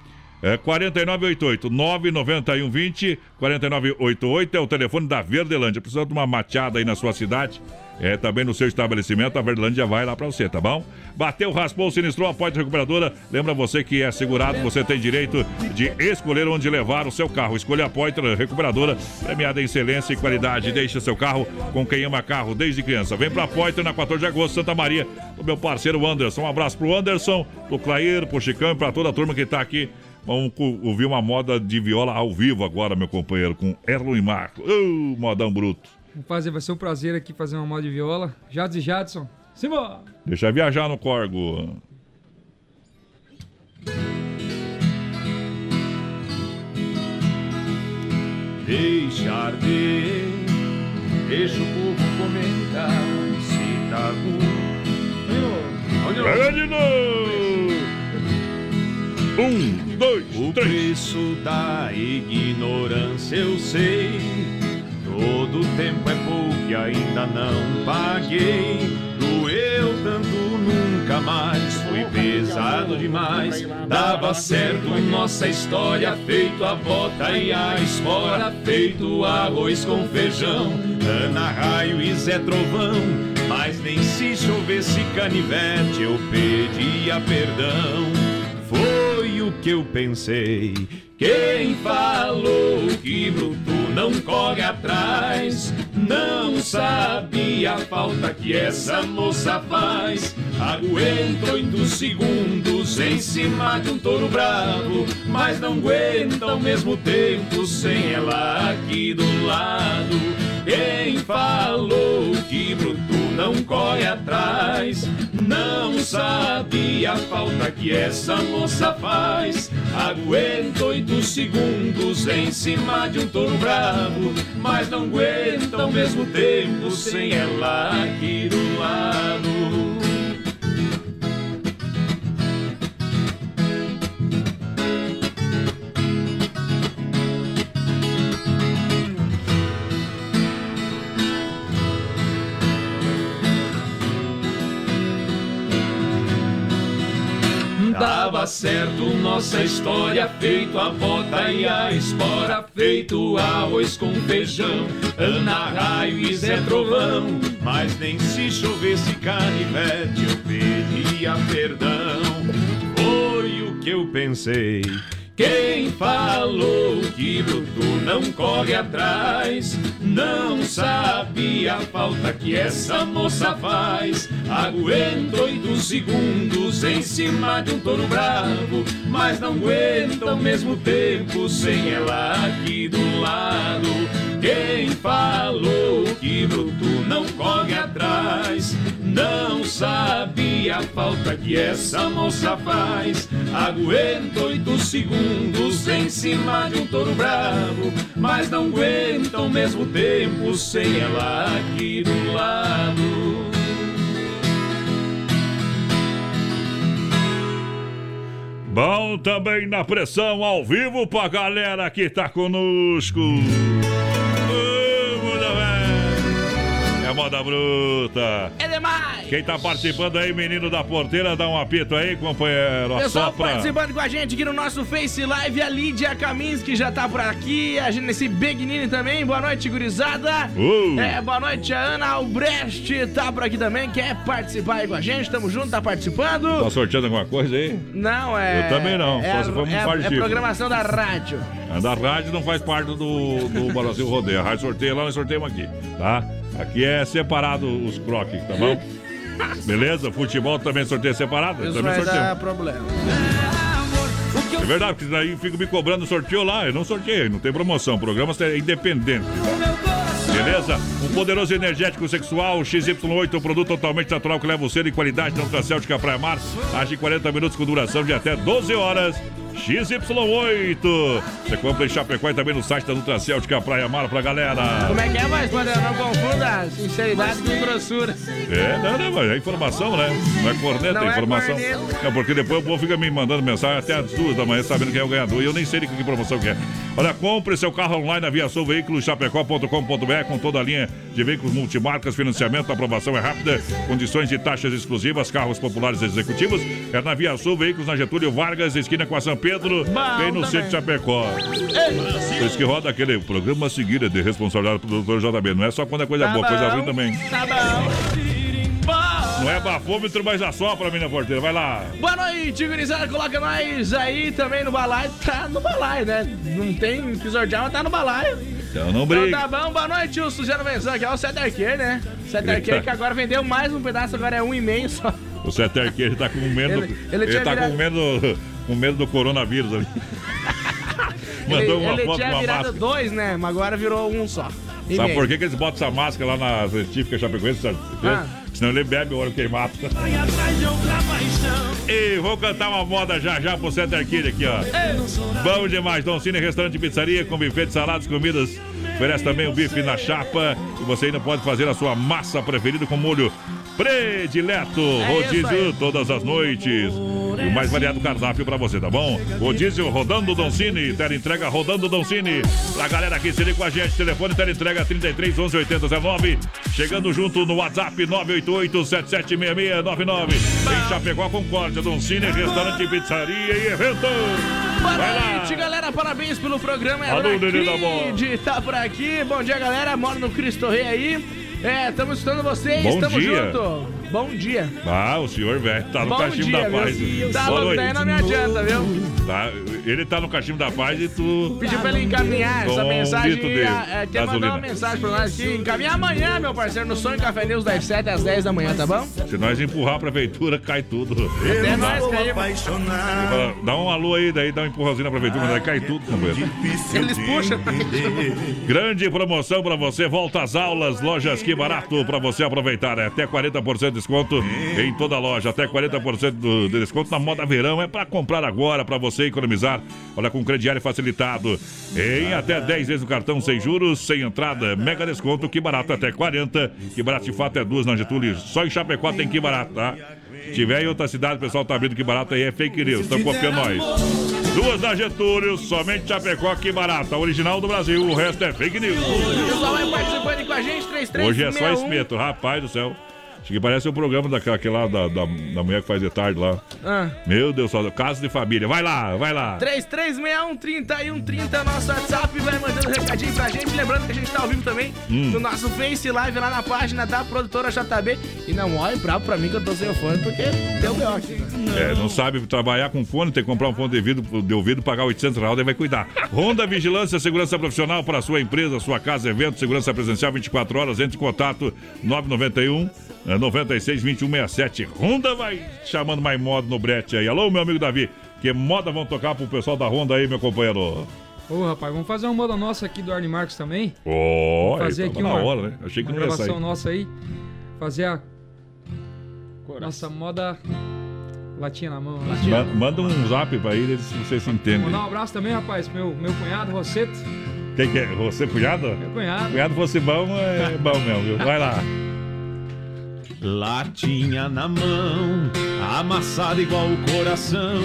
é 4988 991 20 4988 é o telefone da Verdelândia. Precisa de uma mateada aí na sua cidade? É também no seu estabelecimento, a Verdelândia vai lá pra você, tá bom? Bateu, raspou, sinistrou, a Poitra Recuperadora. Lembra você que é segurado, você tem direito de escolher onde levar o seu carro. Escolha a Poitra Recuperadora, premiada em excelência e qualidade. Deixe seu carro com quem ama carro desde criança. Vem pra Poitra na 14 de agosto, Santa Maria, do meu parceiro Anderson. Um abraço pro Anderson, pro Clair, pro Chicão e pra toda a turma que tá aqui Vamos ouvir uma moda de viola ao vivo agora, meu companheiro, com Erlon e Marco. Ô, modão bruto. Vamos fazer, vai ser um prazer aqui fazer uma moda de viola. Jadson e Jadson. Simba! Deixa viajar no corgo. Deixa arder, deixa o povo comentar se tá bom. Pega de novo! Um, dois, o três. preço da ignorância eu sei. Todo tempo é pouco que ainda não paguei. Doeu tanto nunca mais, foi pesado demais. Dava certo nossa história, feito a bota e a espora, feito arroz com feijão. Ana Raio e Zé Trovão, mas nem se chovesse canivete eu pedia perdão. O que eu pensei. Quem falou que bruto não corre atrás, não sabia a falta que essa moça faz. Aguenta oito segundos em cima de um touro bravo, mas não aguenta ao mesmo tempo sem ela aqui do lado. Quem falou que bruto não corre atrás, não sabia a falta que essa moça faz. Aguenta oito segundos em cima de um touro bravo, mas não aguenta ao mesmo tempo sem ela aqui do lado. Dava certo nossa história, feito a bota e a espora, feito arroz com feijão, Ana Raio e Zé Trovão. Mas nem se chovesse canivete eu pedia perdão. Foi o que eu pensei. Quem falou que bruto não corre atrás, não sabia a falta que essa moça faz. Aguenta oito segundos em cima de um touro bravo, mas não aguenta ao mesmo tempo sem ela aqui do lado. Quem falou que bruto não corre atrás, não sabia a falta que essa moça faz. Aguenta oito segundos em cima de um touro bravo, mas não aguenta ao mesmo tempo sem ela aqui do lado. Bom também na pressão ao vivo pra galera que tá conosco. Moda bruta. É demais! Quem tá participando aí, menino da porteira, dá um apito aí, companheiro. Pessoal Assopra. participando com a gente aqui no nosso Face Live, a Lídia Kaminski já tá por aqui, a gente nesse Begnini também, boa noite, gurizada. Uh. É, boa noite, a Ana Albrecht tá por aqui também, quer participar aí com a gente, tamo junto, tá participando. Tá sorteando alguma coisa aí? Não, é... Eu também não, é, só se for é, a- é programação da rádio. A da rádio não faz parte do, do Brasil Rodeio. A rádio sorteia lá, nós sorteamos aqui, tá? Aqui é separado os croques, tá bom? Beleza? Futebol também sorteia separado? Isso também vai sorteio. dar problema. É verdade, porque daí fica me cobrando sorteio lá. Eu não sorteio, não tem promoção. O programa é independente. Beleza? Um poderoso energético sexual XY8, um produto totalmente natural que leva você de qualidade na Ultracéltica Praia Mar. Age em 40 minutos com duração de até 12 horas. XY8. Você compra em Chapecó e também no site da Nutracéltica Praia Mar pra galera. Como é que é, mas padrão? Não confunda sinceridade com grossura. É, não, não, mas é informação, né? Não é corneta, Não é é informação. corneta. É porque depois o povo fica me mandando mensagem até às duas da manhã, sabendo quem é o ganhador. E eu nem sei de que promoção que é. Olha, compre seu carro online na Via Sul Veículos, chapecó.com.br, com toda a linha de veículos multimarcas, financiamento, aprovação é rápida, condições de taxas exclusivas, carros populares executivos. É na Via Sul Veículos, na Getúlio Vargas, esquina com a São Pedro, bem no centro de Chapecó. Por isso que roda aquele programa a seguir é de responsabilidade do doutor JB. Não é só quando é coisa Tá boa, coisa bom. ruim também. Tá bom. Não é bafômetro, mas assopra, mina porteira. Vai lá. Boa noite, gurizada. Coloca nós aí também no balaio. Tá no balaio, né? Não tem sortear, mas tá no balaio. Então não Então briga. tá bom, boa noite, o Suzano Benzão, que é o Sete Arqueiro, né? Eita. Arqueiro que agora vendeu mais um pedaço, agora é um e meio só. O aqui, ele tá com medo. Ele- Ele, ele tá virado- com medo, com medo do coronavírus ali. Mandou uma ele foto tinha com uma virado máscara. dois, né? Mas agora virou um só. E Sabe meio. por que, que eles botam essa máscara lá na científica Chapecoense? Ah. Senão ele bebe o ouro queimado. E vou cantar uma moda já já pro Seter Kid aqui, ó. Bom demais, Dom Cine Restaurante e Pizzaria com buffet de saladas, comidas. Oferece também o bife na chapa. E você ainda pode fazer a sua massa preferida com molho predileto. É Rodízio todas as noites. E o mais variado cardápio pra você, tá bom? O diesel rodando Don Cine, tela entrega rodando Don Cine. Pra galera que se liga com a gente, telefone tela entrega 33 11 80 19. Chegando junto no WhatsApp 988 776699. Em Chapecó, Concórdia, Don Cine, restaurante, pizzaria e evento. Boa noite, galera. Parabéns pelo programa. É Alô. Cid tá por aqui. Bom dia, galera. Moro no Cristo Rei aí. É, estamos escutando vocês. Bom Tamo dia. junto. Bom dia. Ah, o senhor, velho, tá no Bom cachimbo dia, da paz. Tá Boa louco, noite. daí não me adianta, viu? Tá, ele tá no cachimbo da paz e tu. Pediu pra ele encaminhar essa mensagem. ah, é, quer mandar uma mensagem pra nós aqui. Encaminha amanhã, meu parceiro, no Sonho Café News das 7 às 10 da manhã, tá bom? Se nós empurrar a prefeitura, cai tudo. Até dá. nós caímos. Dá um alô aí, daí dá um empurrãozinho na prefeitura, daí cai tudo, companheiro. Eles puxam. Grande promoção pra você, volta às aulas, lojas que barato pra você aproveitar. É até 40% de desconto em toda a loja, até 40% do, de desconto na moda verão. É pra comprar agora, pra você economizar. Olha, com crediário facilitado. Em até 10 vezes o cartão sem juros, sem entrada. Mega desconto, que barato, até 40. Que barato de fato é duas na Getúlio. Só em Chapecó tem que barato, tá? Se tiver em outra cidade, o pessoal tá abrindo que barato aí, é fake news. Estão copiando nós. Duas na Getúlio, somente Chapecó, que barato. A original do Brasil, o resto é fake news. O pessoal vai participando com a gente, 33 Hoje é só espeto, rapaz do céu. Acho que parece o programa daquela lá da, da, da mulher que faz de tarde lá. Ah. Meu Deus, só casa de família. Vai lá, vai lá. 3361-3130, nosso WhatsApp, vai mandando recadinho pra gente. Lembrando que a gente tá ao vivo também Hum. no nosso Face Live lá na página da produtora JB. E não olhe bravo pra mim que eu tô sem o fone, porque deu B.O. aqui. É, não sabe trabalhar com fone, tem que comprar um fone de ouvido, de ouvido pagar 800 reais, daí vai cuidar. Honda Vigilância, segurança profissional para sua empresa, sua casa, evento, segurança presencial 24 horas, entre em contato 991 eh, 96 21 67. Honda vai chamando mais moda no brete aí. Alô, meu amigo Davi, que moda vão tocar pro pessoal da Honda aí, meu companheiro? Ô, rapaz, vamos fazer uma moda nossa aqui do Arne Marques também. Ó, Vamos fazer aí, aqui tava uma, na hora, né? Achei que uma não ia gravação sair. nossa aí. Fazer a nossa moda latinha na mão. né? Ma- Manda um zap pra ele, se vocês se entendem. Mandar um abraço também, rapaz, meu, meu cunhado, Rosseto. Quem que é? Você, cunhado? Meu cunhado. Cunhado fosse bom, é bom mesmo, viu? Vai lá. Latinha na mão, amassada igual o coração.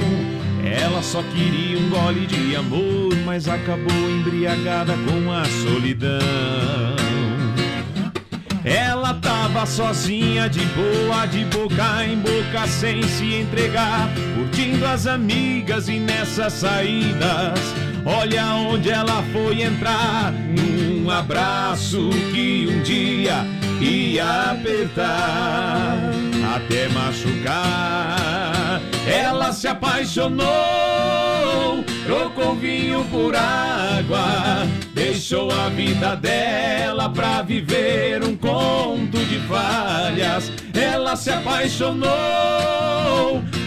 Ela só queria um gole de amor, mas acabou embriagada com a solidão. Ela tava sozinha, de boa, de boca em boca, sem se entregar, curtindo as amigas e nessas saídas. Olha onde ela foi entrar, num abraço que um dia ia apertar, até machucar. Ela se apaixonou, trocou vinho por água, deixou a vida dela pra viver um conto de falhas. Ela se apaixonou,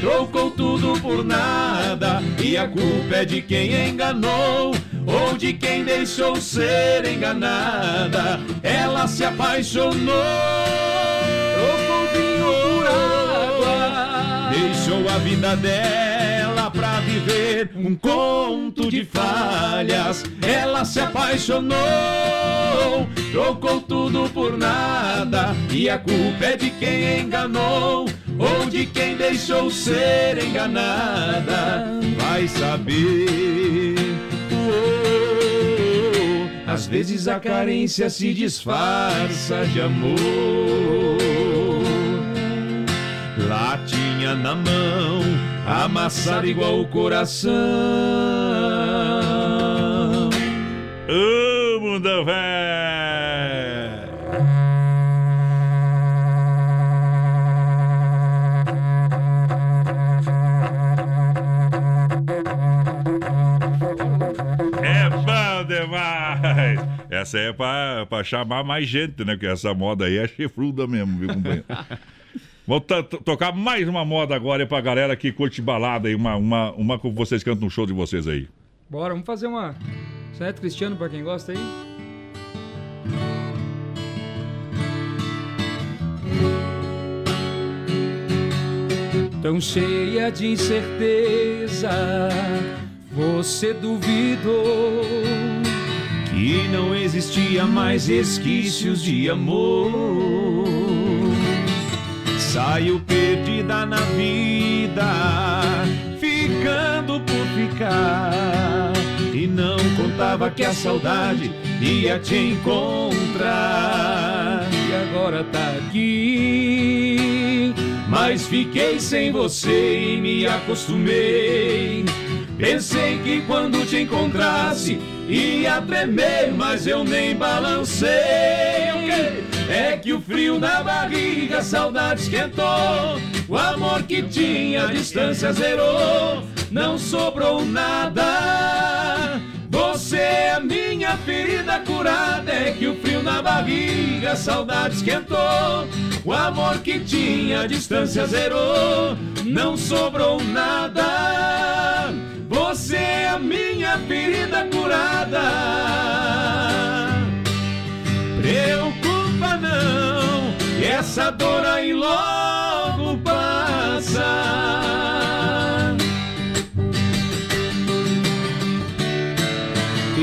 trocou tudo por nada, e a culpa é de quem enganou. Ou de quem deixou ser enganada, ela se apaixonou. Trocou vinho por água, deixou a vida dela pra viver um conto de falhas. Ela se apaixonou, trocou tudo por nada, e a culpa é de quem enganou. Ou de quem deixou ser enganada, vai saber. Às vezes a carência se disfarça de amor. Latinha na mão, amassada igual o coração. Ô, mundo velho! Essa é pra, pra chamar mais gente, né? Porque essa moda aí é chifruda mesmo, viu, companheiro? Vou to- to- tocar mais uma moda agora pra galera que curte balada aí, uma, uma, uma que vocês cantam no show de vocês aí. Bora, vamos fazer uma. Soneto Cristiano pra quem gosta aí. Tão cheia de incerteza, você duvidou que não existia mais resquícios de amor. Saiu perdida na vida, ficando por ficar. E não contava que a saudade ia te encontrar. E agora tá aqui. Mas fiquei sem você e me acostumei. Pensei que quando te encontrasse ia tremer, mas eu nem balancei. É que o frio na barriga, a saudade esquentou. O amor que tinha, a distância zerou. Não sobrou nada. Você é minha ferida curada. É que o frio na barriga, a saudade esquentou. O amor que tinha, a distância zerou. Não sobrou nada. Você é a minha ferida curada. Preocupa não, essa dor aí logo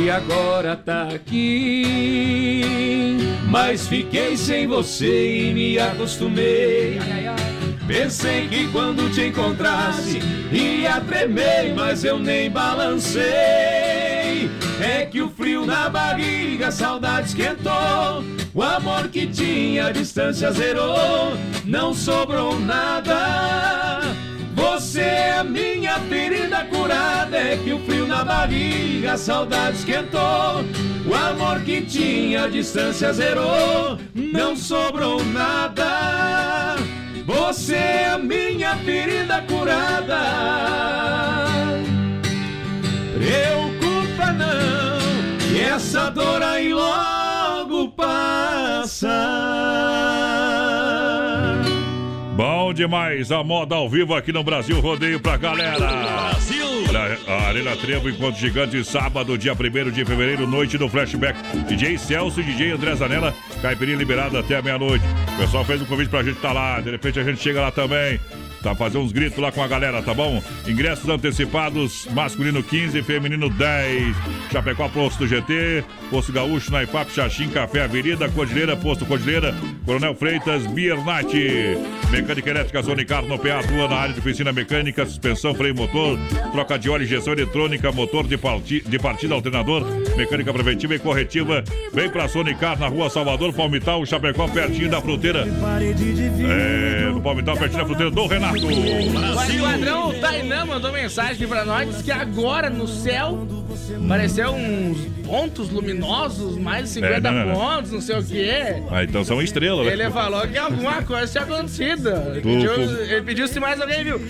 Agora tá aqui, mas fiquei sem você e me acostumei. Pensei que quando te encontrasse ia tremer, mas eu nem balancei. É que o frio na barriga, a saudade esquentou. O amor que tinha, a distância zerou. Não sobrou nada. Você é a minha ferida curada. É que o frio na barriga, a saudade esquentou. O amor que tinha, a distância zerou. Não sobrou nada. Você é a minha ferida curada. Preocupa não, e essa dor aí logo passa. Bom demais, a moda ao vivo aqui no Brasil, rodeio pra galera. Brasil! A Arena Trevo, Encontro Gigante, sábado, dia 1 de fevereiro, noite do Flashback. DJ Celso e DJ André Zanella, caipirinha liberada até a meia-noite. O pessoal fez um convite pra gente estar tá lá, de repente a gente chega lá também. Tá fazer uns gritos lá com a galera, tá bom? Ingressos antecipados, masculino 15, feminino 10. Chapecó, Posto GT, Posto Gaúcho, Naipap, Xaxim, Café Avenida, Cordilheira, Posto Cordilheira, Coronel Freitas, Biernat. Mecânica elétrica Zonicar no PA, atua na área de oficina mecânica, suspensão, freio motor, troca de óleo, injeção eletrônica, motor de, parti de partida, alternador, mecânica preventiva e corretiva. Vem pra Sonicar na rua Salvador, Palmital, Chapecó, pertinho da fronteira. É, no Palmital, pertinho da fronteira do Renato. O esquadrão Tainan mandou mensagem aqui pra nós que agora no céu apareceu uns pontos luminosos, mais de 50 É, não, não, não. pontos, não sei o quê. Ah, então são estrelas, né? Ele falou que alguma coisa tinha acontecido. Ele Tu- pediu, tu- ele pediu se mais alguém viu.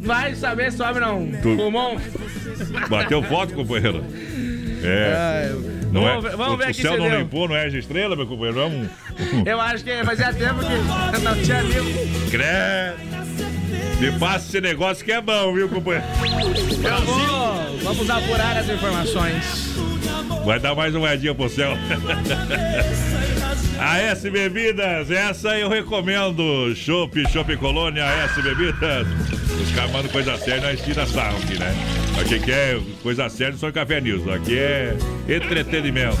Vai saber, sobe não. Tu- Pulmão. Bateu foto, companheiro. É. Não Vamos é, ver- vamos o, ver o aqui céu se não deu. limpou, não é de estrela, meu companheiro. É um. Eu acho que fazia tempo que não tinha limpo. Credo. Me passa esse negócio que é bom, viu, companheiro? Eu vou. Vamos apurar as informações. Vai dar mais uma moedinha pro céu. A S Bebidas, essa eu recomendo. Chopp, Chopp Colônia, S Bebidas. Os caras mandam coisa séria, nós tira sarro aqui, né? Aqui que é coisa séria, só Café News. Aqui é entretenimento.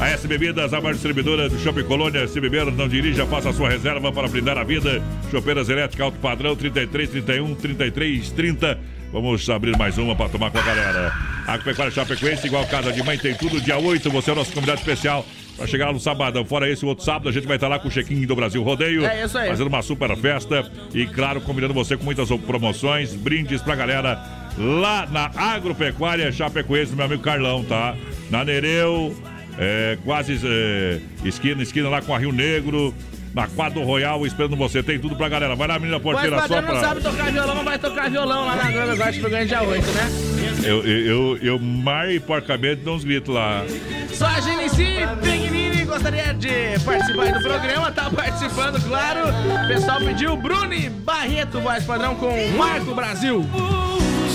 A S Bebidas, a maior distribuidora do Chopp Colônia. Se beber, não dirija, faça a sua reserva para brindar a vida. Chopeiras elétricas alto padrão, 33, 31, 33, 30. Vamos abrir mais uma para tomar com a galera. Agropecuária Chapecoense, igual casa de mãe, tem tudo. Dia 8, você é o nosso convidado especial. Pra chegar lá no sabadão. Fora esse, o outro sábado, a gente vai estar lá com o check-in do Brasil Rodeio. É isso aí. Fazendo uma super festa. E, claro, convidando você com muitas promoções, brindes pra galera lá na Agropecuária Chapecoense, meu amigo Carlão, tá? Na Nereu, é, quase é, esquina, esquina lá com a Rio Negro. Na Quadro Royal, esperando você. Tem tudo pra galera. Vai lá, menina porteira, só esquadrão não pra. sabe tocar violão, mas vai tocar violão lá na agora, acho que ganha dia 8, né? Eu, eu, eu, eu mais porcamente dou uns gritos lá. Só a Genesi Pequenini gostaria de participar do programa, tá participando, claro. O pessoal pediu Bruni Barreto, voz padrão com Marco Brasil.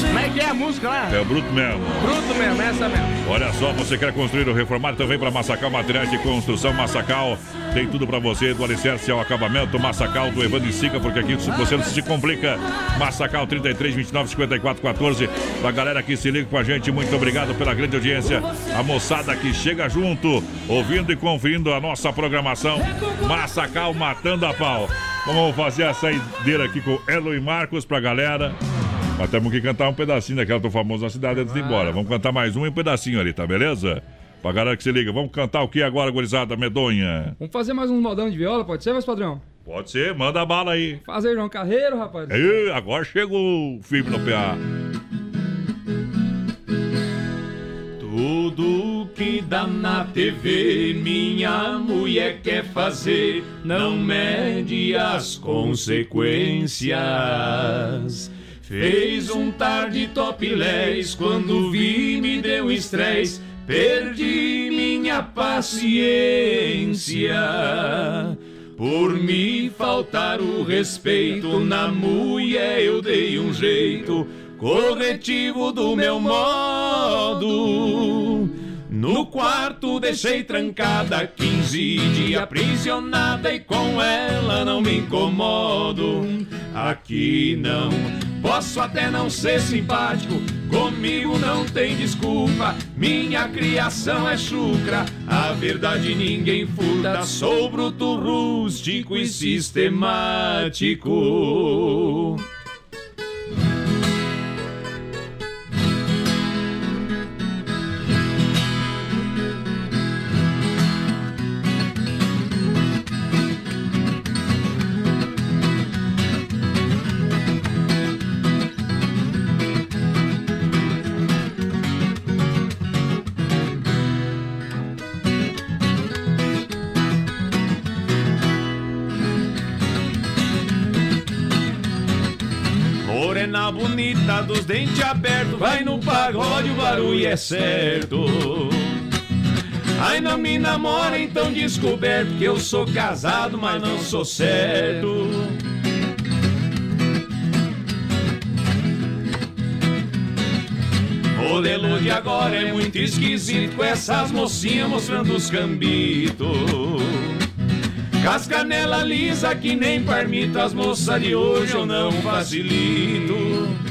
Como é que é a música lá? É o bruto mesmo. Bruto mesmo, essa mesmo. Olha só, você quer construir ou reformar, então vem para Massacal Materiais de Construção Massacal. Tem tudo para você, do alicerce ao acabamento. Massacal do Evandro e Sica, porque aqui você não se complica. Massacal 33 29 54 14. Pra galera que se liga com a gente, muito obrigado pela grande audiência. A moçada que chega junto, ouvindo e conferindo a nossa programação. Massacal matando a pau. Vamos fazer a saideira aqui com Elo e Marcos pra galera. Mas temos que cantar um pedacinho daquela do famoso na cidade antes de ir embora. Vamos cantar mais um e um pedacinho ali, tá beleza? Pra galera que se liga. Vamos cantar o que agora, gurizada medonha? Vamos fazer mais um modão de viola, pode ser, meus padrão? Pode ser, manda a bala aí. Fazer João Carreiro, rapaz. Ei, agora chegou o filme no PA. Tudo que dá na TV, minha mulher quer fazer, não mede as consequências. Fez um tarde topless, quando vi me deu estresse, perdi minha paciência. Por me faltar o respeito na mulher eu dei um jeito corretivo do meu modo. No quarto deixei trancada 15 dias aprisionada e com ela não me incomodo. Aqui não posso até não ser simpático, comigo não tem desculpa. Minha criação é chucra, a verdade ninguém furta. Sou bruto, rústico e sistemático. Dos dentes abertos, vai no pagode, o barulho é certo. Ai, não me namora, então descoberto que eu sou casado, mas não sou certo. Modelo de agora é muito esquisito, com essas mocinhas mostrando os cambitos. Cascanela lisa que nem parmita, as moças de hoje eu não facilito.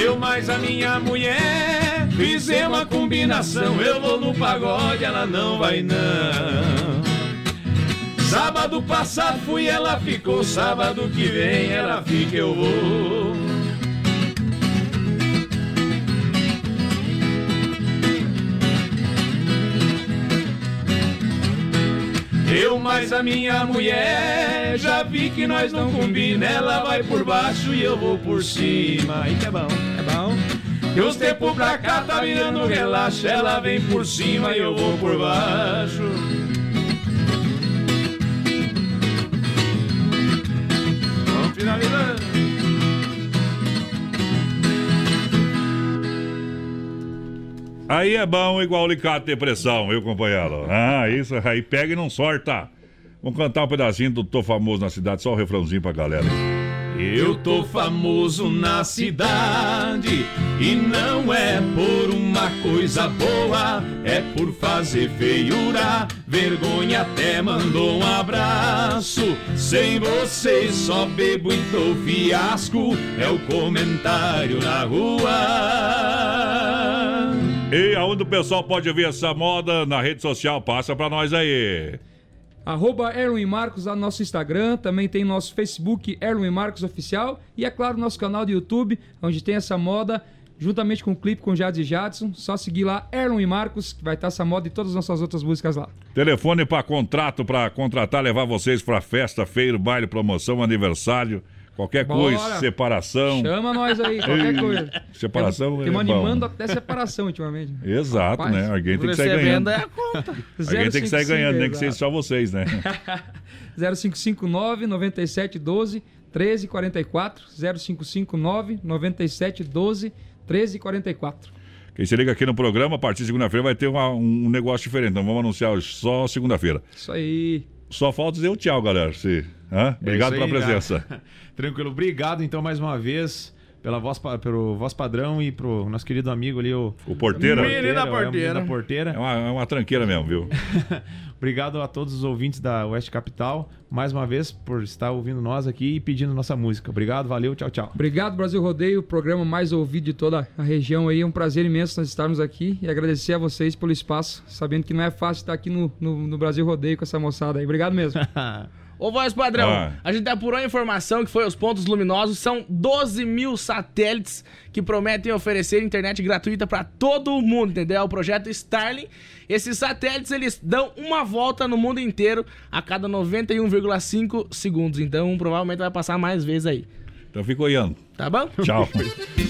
Eu mais a minha mulher fizemos uma combinação. Eu vou no pagode, ela não vai não. Sábado passado fui, ela ficou. Sábado que vem ela fica, eu vou. Eu mais a minha mulher, já vi que nós não combina. Ela vai por baixo e eu vou por cima. Aí que é bom, é bom. E os tempos pra cá tá virando relaxo. Ela vem por cima e eu vou por baixo. Aí é bom igual alicate de pressão, meu companheiro. Ah, isso aí pega e não sorta. Vamos cantar um pedacinho do Tô Famoso na Cidade, só o refrãozinho pra galera. Eu tô famoso na cidade e não é por uma coisa boa, é por fazer feiura. Vergonha até mandou um abraço. Sem você só bebo e dou fiasco. É o comentário na rua. E aonde o pessoal pode ouvir essa moda na rede social, passa pra nós aí. Arroba Erwin Marcos lá no nosso Instagram, também tem nosso Facebook Erwin Marcos Oficial e é claro nosso canal do YouTube, onde tem essa moda, juntamente com o clipe com Jades e Jadson. Só seguir lá Erwin Marcos, que vai estar essa moda e todas as nossas outras músicas lá. Telefone para contrato, para contratar, levar vocês pra festa, feira, baile, promoção, aniversário. Qualquer Bora. coisa, separação. Chama nós aí, qualquer Ei, coisa. Separação Tem, é animando até separação ultimamente. Exato, Rapaz, né? Alguém tem que sair ganhando. venda é a conta. Alguém tem que sair 055, ganhando, nem que seja só vocês, né? 0559 9712 1344 0559 9712 1344. Quem se liga aqui no programa, a partir de segunda-feira vai ter uma- um negócio diferente. Então vamos anunciar só segunda-feira. Isso aí. Só falta dizer o tchau, galera. Se, hã? Obrigado É isso pela aí, presença. tá? Tranquilo, obrigado então mais uma vez pela voz, pelo voz padrão e pro nosso querido amigo ali, o... O Porteira. Menina o Porteira. Menina Porteira. É uma, é uma tranqueira mesmo, viu? Obrigado a todos os ouvintes da Oeste Capital, mais uma vez, por estar ouvindo nós aqui e pedindo nossa música. Obrigado, valeu, tchau, tchau. Obrigado, Brasil Rodeio, o programa mais ouvido de toda a região aí. É um prazer imenso nós estarmos aqui e agradecer a vocês pelo espaço, sabendo que não é fácil estar aqui no, no, no Brasil Rodeio com essa moçada aí. Obrigado mesmo. Ô, voz padrão, Ah. a gente apurou a informação que foi os pontos luminosos. São 12 mil satélites que prometem oferecer internet gratuita para todo o mundo, entendeu? É o projeto Starlink. Esses satélites, eles dão uma volta no mundo inteiro a cada 91,5 segundos. Então, provavelmente vai passar mais vezes aí. Então fica olhando. Tá bom? Tchau.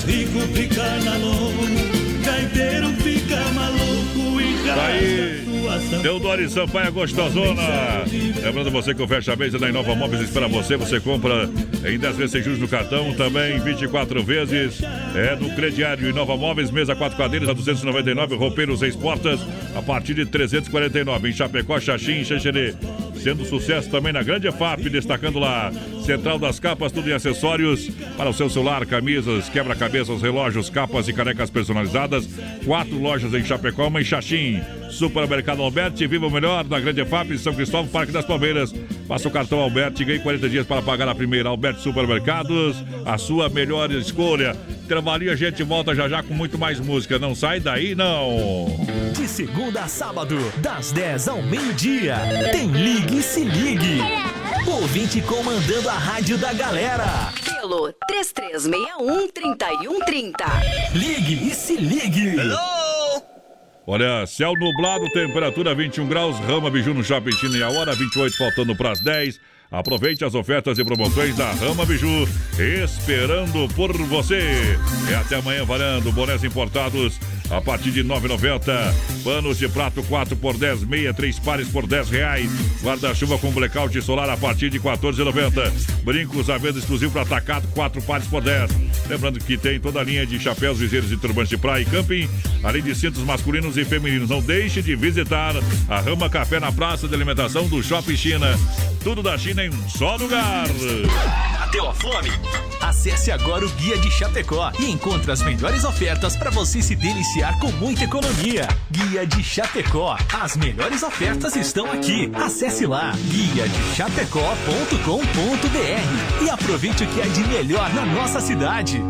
faz rico ficar na lona. Gaiteiro fica maluco e Tá sua Deodoro Sampaio é Gostosona. Lembrando você que o Fecha Mês da Inova Móveis espera você. Você compra em 10 vezes sem juros no cartão, também 24 vezes é no crediário. Inova Móveis, mesa 4 cadeiras a 299, roupeiros 6 portas a partir de 349. Em Chapecó, Xaxim, Xanxerê. Sendo sucesso também na Grande FAP, destacando lá. Central das capas, tudo em acessórios para o seu celular, camisas, quebra-cabeças, relógios, capas e canecas personalizadas. Quatro lojas em Chapecó, uma em Xaxim. Supermercado Alberti, viva o melhor na Grande FAP, São Cristóvão, Parque das Palmeiras. Passa o cartão Alberti, ganhe 40 dias para pagar a primeira. Alberti Supermercados, a sua melhor escolha. Trabalhinho, a gente volta já já com muito mais música. Não sai daí, não. De segunda a sábado, das 10 ao meio-dia, tem Ligue e Se Ligue. Ouvinte comandando a rádio da galera. Pelo 3361-3130. Ligue e Se Ligue. Olha, céu nublado, temperatura 21 graus, Rama Biju no China e a hora 28, faltando para as 10. Aproveite as ofertas e promoções da Rama Biju, esperando por você. É até amanhã varando, bonés importados a partir de 9,90. Panos de prato 4 por 10, meia, 3 pares por 10 reais. Guarda-chuva com blackout solar a partir de 14,90. Brincos à venda exclusivo para atacado, 4 pares por 10. Lembrando que tem toda a linha de chapéus, viseiros e turbantes de praia e camping, além de cintos masculinos e femininos. Não deixe de visitar a Rama Café na Praça de Alimentação do Shopping China. Tudo da China em um só lugar. Bateu a fome? Acesse agora o Guia de Chapecó e encontre as melhores ofertas para você se deliciar com muita economia. Guia de Chapecó. As melhores ofertas estão aqui. Acesse lá guia de chapecó.com.br e aproveite o que é de melhor na nossa cidade.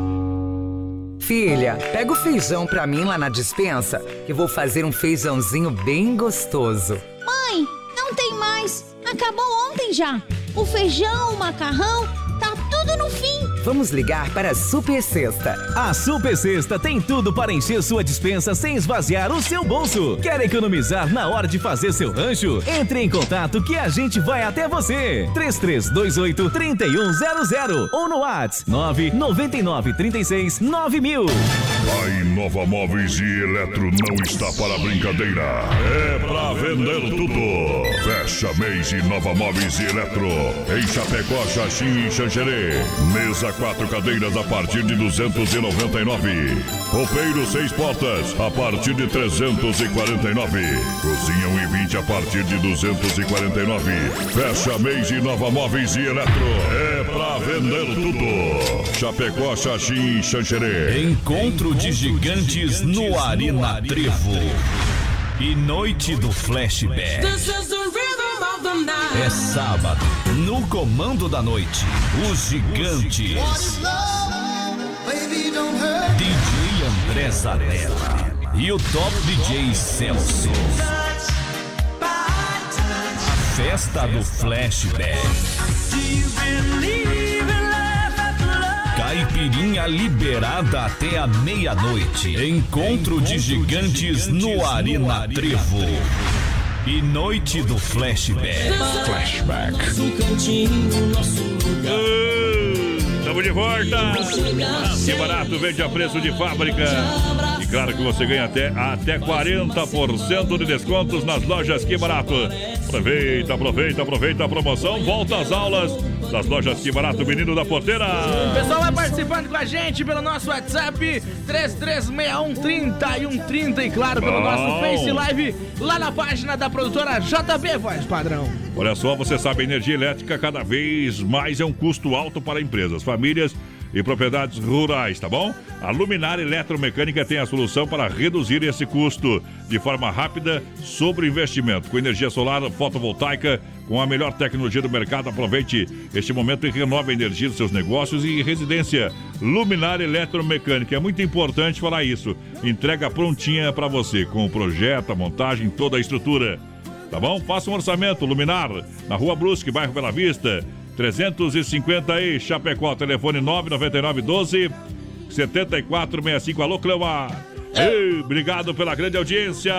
Filha, pega o feijão pra mim lá na dispensa, que vou fazer um feijãozinho bem gostoso. Mãe, não tem mais. Acabou ontem já. O feijão, o macarrão, tá tudo no fim. Vamos ligar para a Super Sexta. A Super Sexta tem tudo para encher sua dispensa sem esvaziar o seu bolso. Quer economizar na hora de fazer seu rancho? Entre em contato que a gente vai até você. 3328 3100 ou no WhatsApp 999 36 9000. A Inova Móveis e Eletro não está para brincadeira. É para vender tudo. Fecha mês Inova Móveis e Eletro. Em Chapecó, Xaxim e Xanxerê. Mesa quatro cadeiras a partir de 299. Roupeiro seis portas a partir de 349. Cozinha 1 e 20 a partir de 249. Fecha mês Inova Móveis e Eletro. É para vender tudo. Chapecó, Xaxim e Xanxerê. Encontro de gigantes no Arena Trevo. E noite do flashback. É sábado, no comando da noite, os gigantes. DJ André Zanella e o top DJ Celso. A festa do flashback. Caipirinha liberada até a meia-noite. Encontro de gigantes no Arena Trevo. E noite do flashback. Flashback. Estamos de volta. Que barato, vende a preço de fábrica. E claro que você ganha até, até 40% de descontos nas lojas Que Barato. Aproveita, aproveita, aproveita a promoção. Volta às aulas das lojas Que Barato, menino da porteira. O pessoal vai participando com a gente pelo nosso WhatsApp 33613130 e claro pelo Bom. nosso Face Live lá na página da produtora JB Voz Padrão. Olha só, você sabe, a energia elétrica cada vez mais é um custo alto para empresas, famílias e propriedades rurais, tá bom? A Luminária Eletromecânica tem a solução para reduzir esse custo de forma rápida sobre investimento. Com energia solar fotovoltaica, com a melhor tecnologia do mercado, aproveite este momento e renove a energia dos seus negócios e residência. Luminária Eletromecânica, é muito importante falar isso. Entrega prontinha para você, com o projeto, a montagem, toda a estrutura. Tá bom? Faça um orçamento, Luminar, na Rua Brusque, bairro Bela Vista, 350 aí, Chapecó, telefone 999 12 7465. Alô, Cleomar. Ei, obrigado pela grande audiência.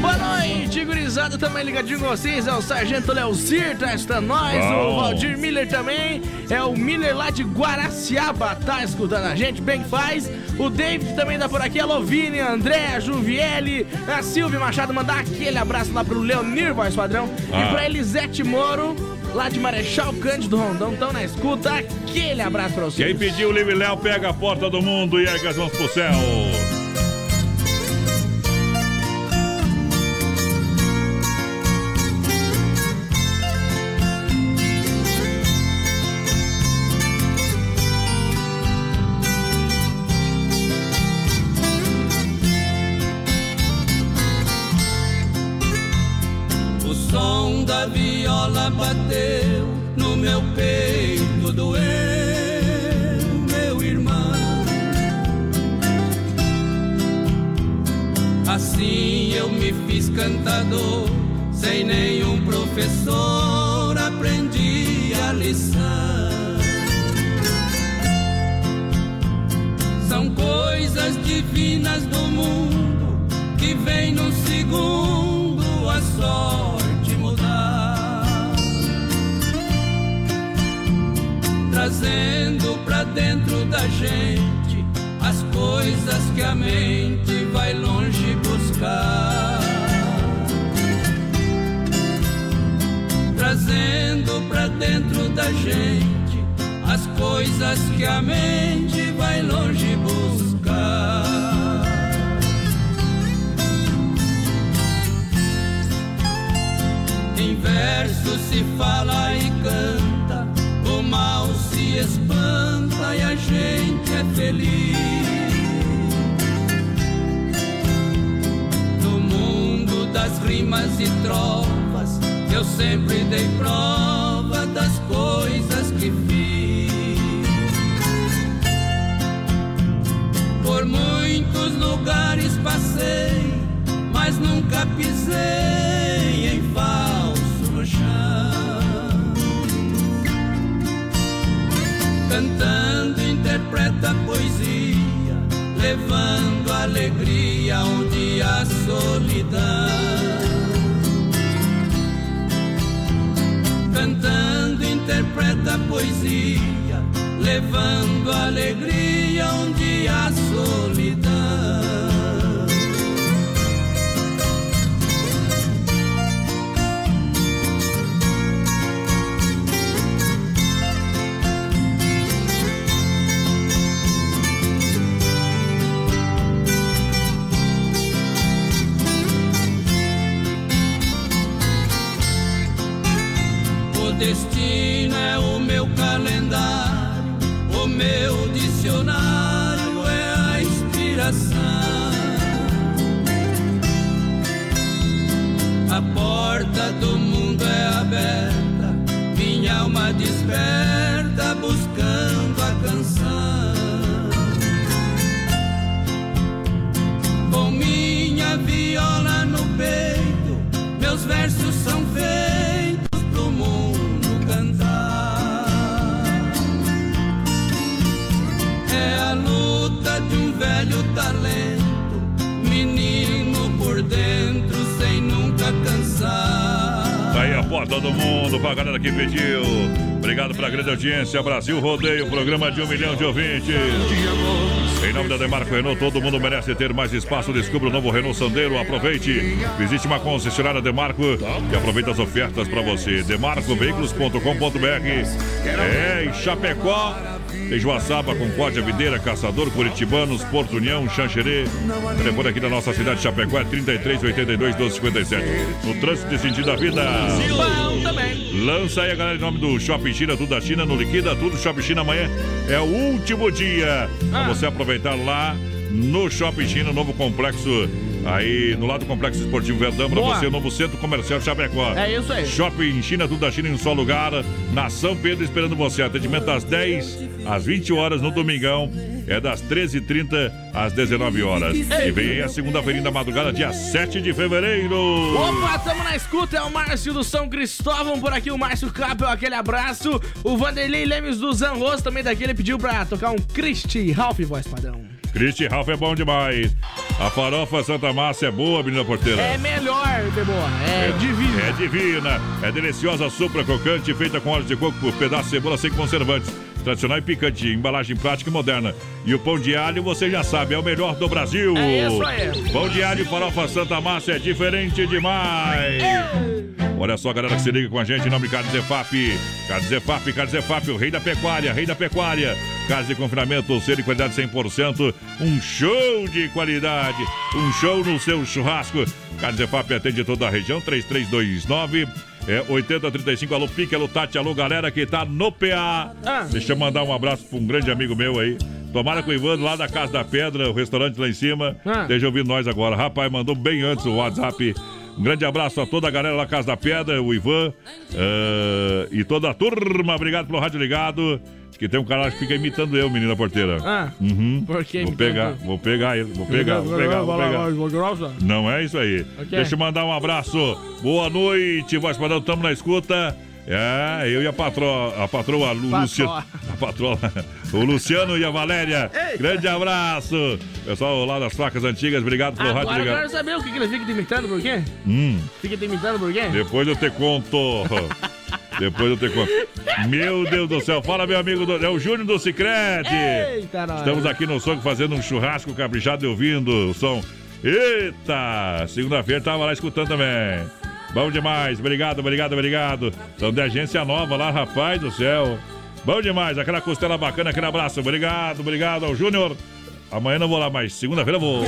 Boa noite, gurizada, também ligadinho com vocês, é o Sargento Leocir, tá estando nós, Bom. o Valdir Miller também, é o Miller lá de Guaraciaba, tá escutando a gente, bem que faz, o David também tá por aqui, a Lovine, a André, a Juviele, a Silvia Machado, mandar aquele abraço lá pro Leonir, voz padrão, Ah. e pra Elisete Moro, lá de Marechal Cândido Rondão, tão na escuta, aquele abraço pra vocês. Quem pediu o Livre Léo pega a porta do mundo e ergue as mãos pro céu. Sem nenhum da gente as coisas que a mente vai longe buscar. Em verso se fala e canta, o mal se espanta e a gente é feliz. No mundo das rimas e trovas, eu sempre dei prova culpa das coisas que fiz. Por muitos lugares passei, mas nunca pisei em falso chão. Cantando, interpreta a poesia, levando alegria onde há solidão. Interpreta poesia, levando alegria onde há solidão. Porta do mundo é aberta, minha alma desperta buscando a canção. Com minha viola no peito, Tá aí a porta do mundo pra galera que pediu. Obrigado pela grande audiência. Brasil Rodeio, programa de um milhão de ouvintes. Em nome da Demarco Renault, todo mundo merece ter mais espaço. Descubra o novo Renault Sandero. Aproveite. Visite uma concessionária Demarco e aproveite as ofertas para você. Demarcoveículos.com.br. É, em Chapecó. Tem Joaçaba, Concórdia, Videira, Caçador, Curitibanos, Porto União, Xanxerê. Telefone aqui da nossa cidade de Chapecó é 33 82 12 57. No trânsito de sentido da vida. Bom também. Lança aí a galera em nome do Shopping China, tudo da China, no Liquida, tudo Shopping China amanhã é o último dia para você aproveitar lá no Shopping China, novo complexo aí no lado do Complexo Esportivo Verdão para Boa. você, novo centro comercial Chapecó. É isso aí. Shopping China, tudo da China em um só lugar, na São Pedro esperando você. Atendimento das 10 às 20 horas no domingão. É das 13h30 às 19 horas. E vem aí a segunda-feira da madrugada, dia 7 de fevereiro. Opa, tamo na escuta, é o Márcio do São Cristóvão por aqui, o Márcio Capel, aquele abraço. O Vanderlei Lemes do Zanros também daqui, ele pediu pra tocar um Christy Ralph, voz padrão. Cristi Ralph é bom demais. A farofa Santa Márcia é boa, menina porteira. É melhor, Beboa, é, divino. É divina. É deliciosa, supra crocante, feita com óleo de coco por pedaço de cebola sem conservantes. Tradicional e picante, embalagem prática e moderna. E o pão de alho, você já sabe, é o melhor do Brasil. É isso aí. Pão de alho e farofa Santa Márcia é diferente demais. Olha só, galera que se liga com a gente em nome de Carnes Zefap. Carnes Zefap, Carnes Zefap, o rei da pecuária, rei da pecuária. Carnes de confinamento, ser de qualidade 100%. Um show de qualidade. Um show no seu churrasco. Carnes Zefap atende toda a região, 3329 é 8035, alô Pique, alô Tati, alô galera que tá no PA. Deixa eu mandar um abraço pra um grande amigo meu aí. Tomara com o Ivan lá da Casa da Pedra, o restaurante lá em cima. Esteja ouvindo nós agora. Rapaz, mandou bem antes o WhatsApp. Um grande abraço a toda a galera da Casa da Pedra, o Ivan eh, e toda a turma. Obrigado pelo rádio ligado. Que tem um cara que fica imitando eu, menina porteira. Ah, Uhum. por que Vou pegar, vou pegar ele, vou pegar, vou pegar, vou pegar. Grossa? Não é isso aí. Ok. Deixa eu mandar um abraço. Boa noite, voz padrão, tamo na escuta. É, eu e a patroa, a patroa Lu. Luciano, a patroa, o Luciano e a Valéria. Grande abraço. Pessoal lá das facas antigas, obrigado pelo rádio Agora eu quero saber o que, que ele fica te imitando, por quê? Hum, Fica te imitando por quê? depois eu te conto. Depois eu te conto. Meu Deus do céu, fala meu amigo, do, é o Júnior do Cicrete. Eita, nós. Estamos aqui no som fazendo um churrasco caprichado e ouvindo o som. Eita! Segunda-feira tava lá escutando também. Bom demais, obrigado, obrigado, obrigado. São de agência nova lá, rapaz do céu. Bom demais, aquela costela bacana, aquele abraço. Obrigado, obrigado ao Júnior. Amanhã não vou lá mais, segunda-feira eu vou.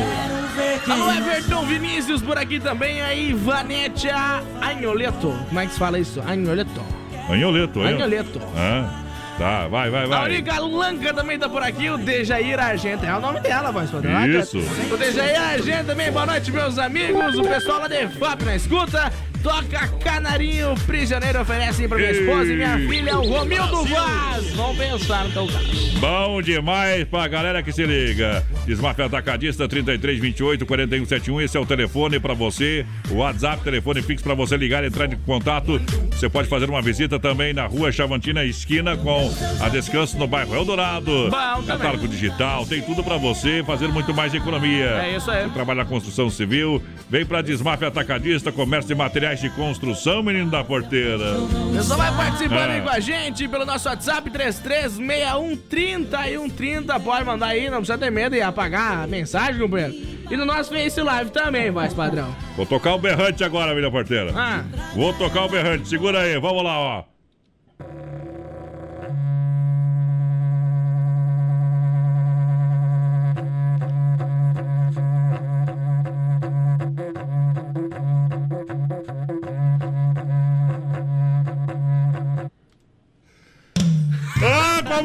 Alô, Everton Vinícius por aqui também, aí, Vanetia Anholeto. Como é que se fala isso? Anholeto. Anholeto, hein? Anholeto. Ah. Tá, vai, vai, vai. Aurica Lanca também tá por aqui, o Dejair Argento. É o nome dela, voz padrão. Isso. O Dejair Argento também, boa noite, meus amigos. O pessoal lá de FAP na escuta. Toca Canarinho Prisioneiro oferece pra minha esposa e minha filha, o Romildo Vaz. Vamos pensar no teu caso. Bom demais pra galera que se liga. Desmafia Atacadista 3328 4171. Esse é o telefone pra você. O WhatsApp, telefone fixo pra você ligar e entrar em contato. Você pode fazer uma visita também na rua Chavantina, esquina com a Descanso no bairro Eldorado. Bom também. Catálogo digital, tem tudo pra você fazer muito mais economia. É isso aí. Você trabalha na construção civil, vem pra Desmafia Atacadista, comércio de materiais de construção, menino da porteira. Pessoal vai participando É. aí com a gente pelo nosso WhatsApp 336130 e 130. Pode mandar aí, não precisa ter medo e apagar a mensagem, companheiro. E no nosso Face Live também, voz padrão. Vou tocar o berrante agora, menina porteira. Ah. Vou tocar o berrante, segura aí, vamos lá, ó.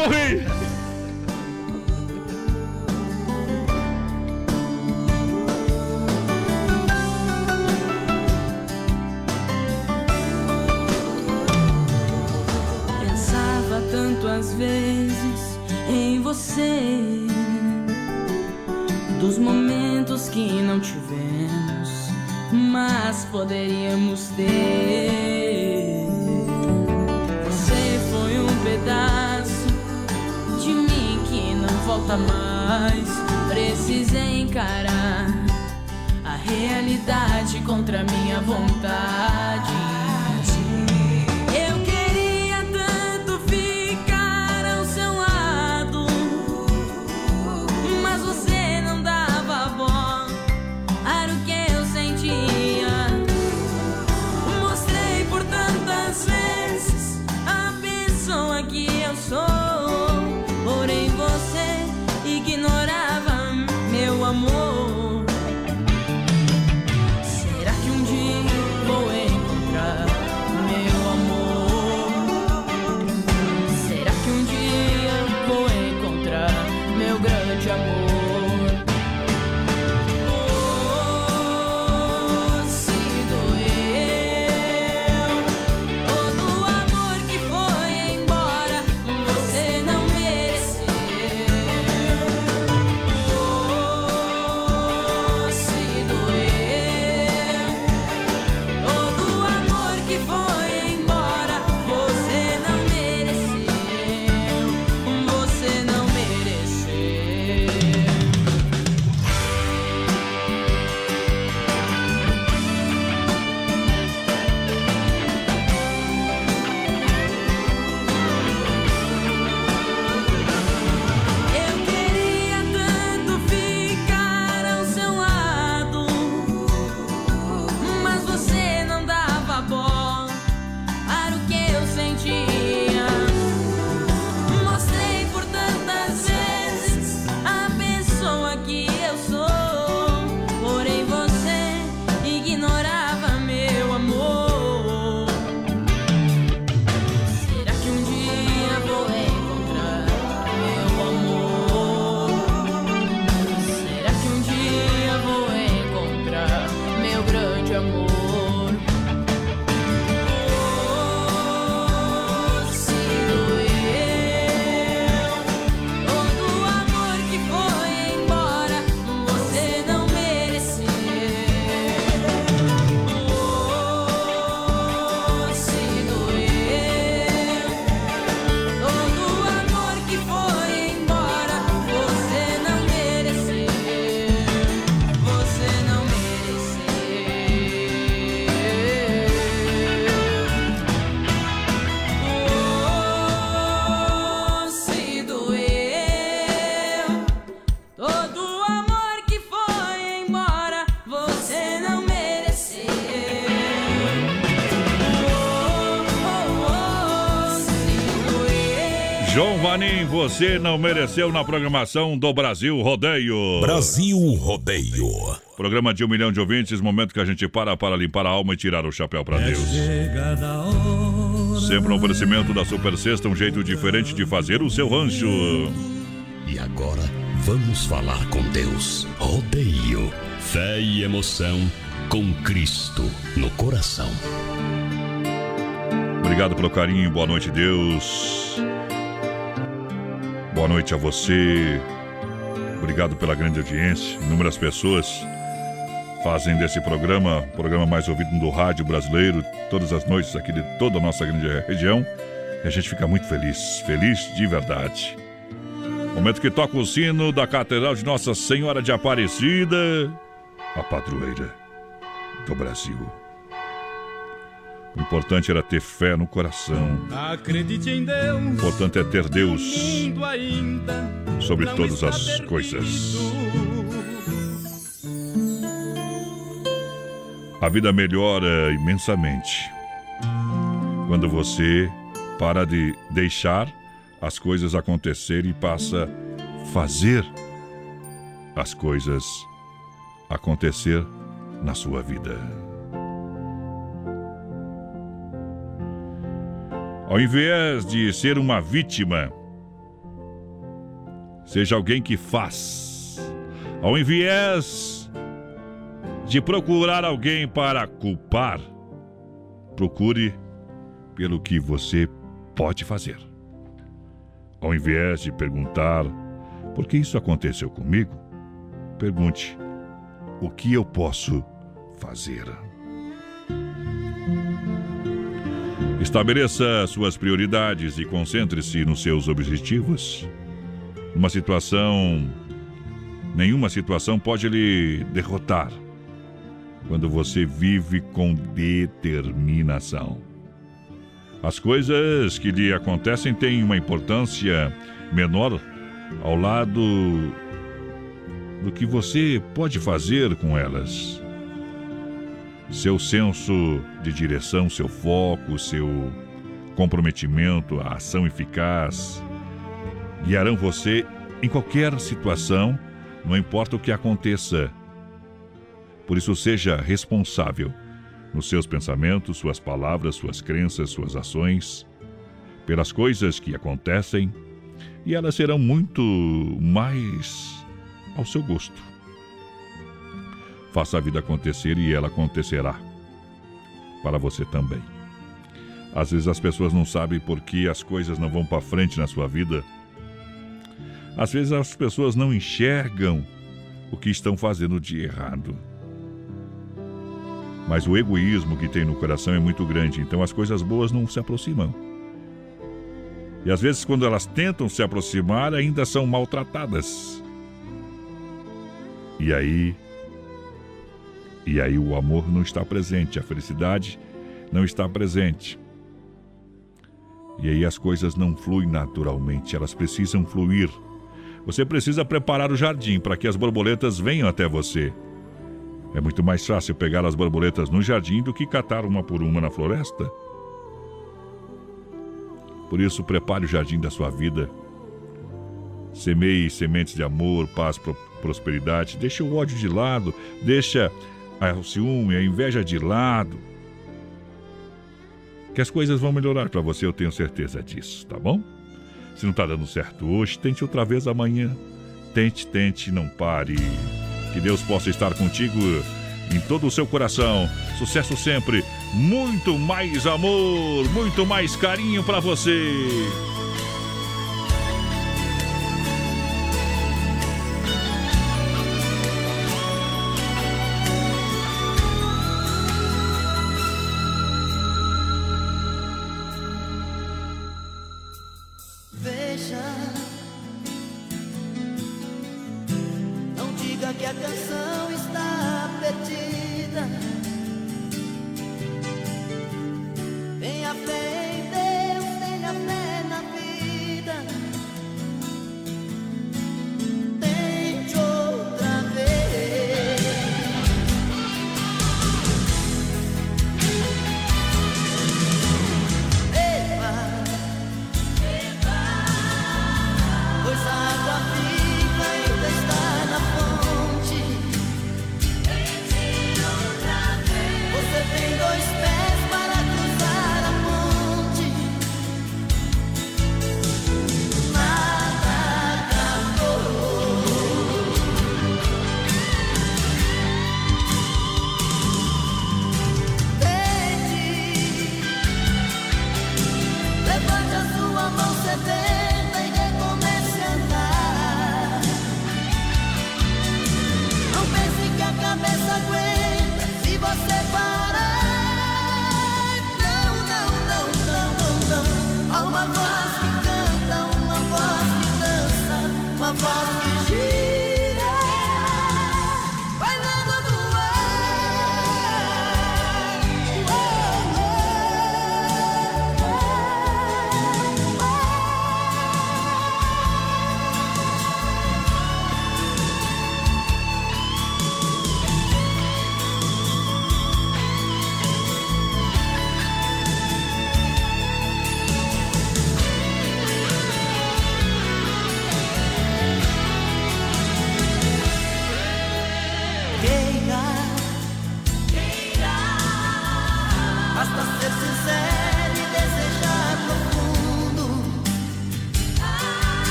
Ah, você não mereceu na programação do Brasil Rodeio. Brasil Rodeio. Programa de um milhão de ouvintes, momento que a gente para para limpar a alma e tirar o chapéu para Deus. A hora Sempre um oferecimento da Super Sexta, um jeito diferente de fazer o seu rancho. E agora vamos falar com Deus. Rodeio, fé e emoção com Cristo no coração. Obrigado pelo carinho, boa noite, Deus. Boa noite a você. Obrigado pela grande audiência. Inúmeras pessoas fazem desse programa o programa mais ouvido do rádio brasileiro, todas as noites aqui de toda a nossa grande região. E a gente fica muito feliz, feliz de verdade. Momento que toca o sino da Catedral de Nossa Senhora de Aparecida, a padroeira do Brasil. O importante era ter fé no coração. Acredite em Deus. O importante é ter Deus sobre todas as perdido. coisas. A vida melhora imensamente quando você para de deixar as coisas acontecerem e passa a fazer as coisas acontecer na sua vida. Ao invés de ser uma vítima, seja alguém que faz. Ao invés de procurar alguém para culpar, procure pelo que você pode fazer. Ao invés de perguntar por que isso aconteceu comigo, pergunte o que eu posso fazer. Estabeleça suas prioridades e concentre-se nos seus objetivos. Uma situação. Nenhuma situação pode lhe derrotar quando você vive com determinação. As coisas que lhe acontecem têm uma importância menor ao lado do que você pode fazer com elas. Seu senso de direção, seu foco, seu comprometimento, a ação eficaz guiarão você em qualquer situação, não importa o que aconteça. Por isso, seja responsável nos seus pensamentos, suas palavras, suas crenças, suas ações, pelas coisas que acontecem, e elas serão muito mais ao seu gosto. Faça a vida acontecer e ela acontecerá para você também. Às vezes as pessoas não sabem por que as coisas não vão para frente na sua vida. Às vezes as pessoas não enxergam o que estão fazendo de errado. Mas o egoísmo que tem no coração é muito grande, então as coisas boas não se aproximam. E às vezes, quando elas tentam se aproximar, ainda são maltratadas. E aí. E aí o amor não está presente, a felicidade não está presente. E aí as coisas não fluem naturalmente, elas precisam fluir. Você precisa preparar o jardim para que as borboletas venham até você. É muito mais fácil pegar as borboletas no jardim do que catar uma por uma na floresta. Por isso, prepare o jardim da sua vida. Semeie sementes de amor, paz, pro- prosperidade. Deixa o ódio de lado, deixa o ciúme, a inveja de lado. Que as coisas vão melhorar para você, eu tenho certeza disso, tá bom? Se não tá dando certo hoje, tente outra vez amanhã. Tente, tente, não pare. Que Deus possa estar contigo em todo o seu coração. Sucesso sempre. Muito mais amor, muito mais carinho para você.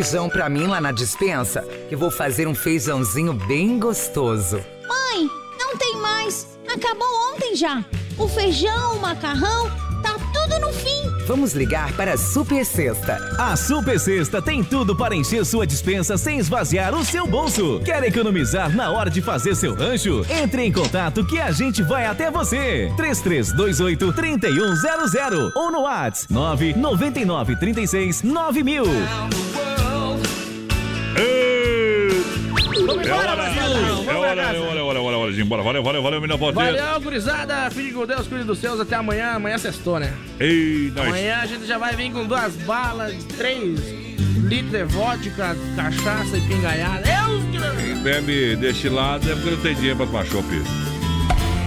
Feijão pra mim lá na dispensa, que vou fazer um feijãozinho bem gostoso. Mãe, não tem mais. Acabou ontem já. O feijão, o macarrão, tá tudo no fim. Vamos ligar para a Super Sexta. A Super Sexta tem tudo para encher sua dispensa sem esvaziar o seu bolso. Quer economizar na hora de fazer seu rancho? Entre em contato que a gente vai até você. 3328 3100 ou no WhatsApp 999 36 9000. De ir embora. Valeu, valeu, valeu, menina Valdeira. Valeu, gurizada. Fique com Deus, cuide dos seus. Até amanhã. Amanhã sextou, né? Ei, nós. Amanhã a gente já vai vir com duas balas, três litros de vodka, cachaça e pingaiada. Não- Quem bebe destilado é porque não tem dinheiro pra tomar chopp.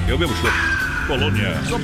Eu bebo chopp. Colônia. Sou.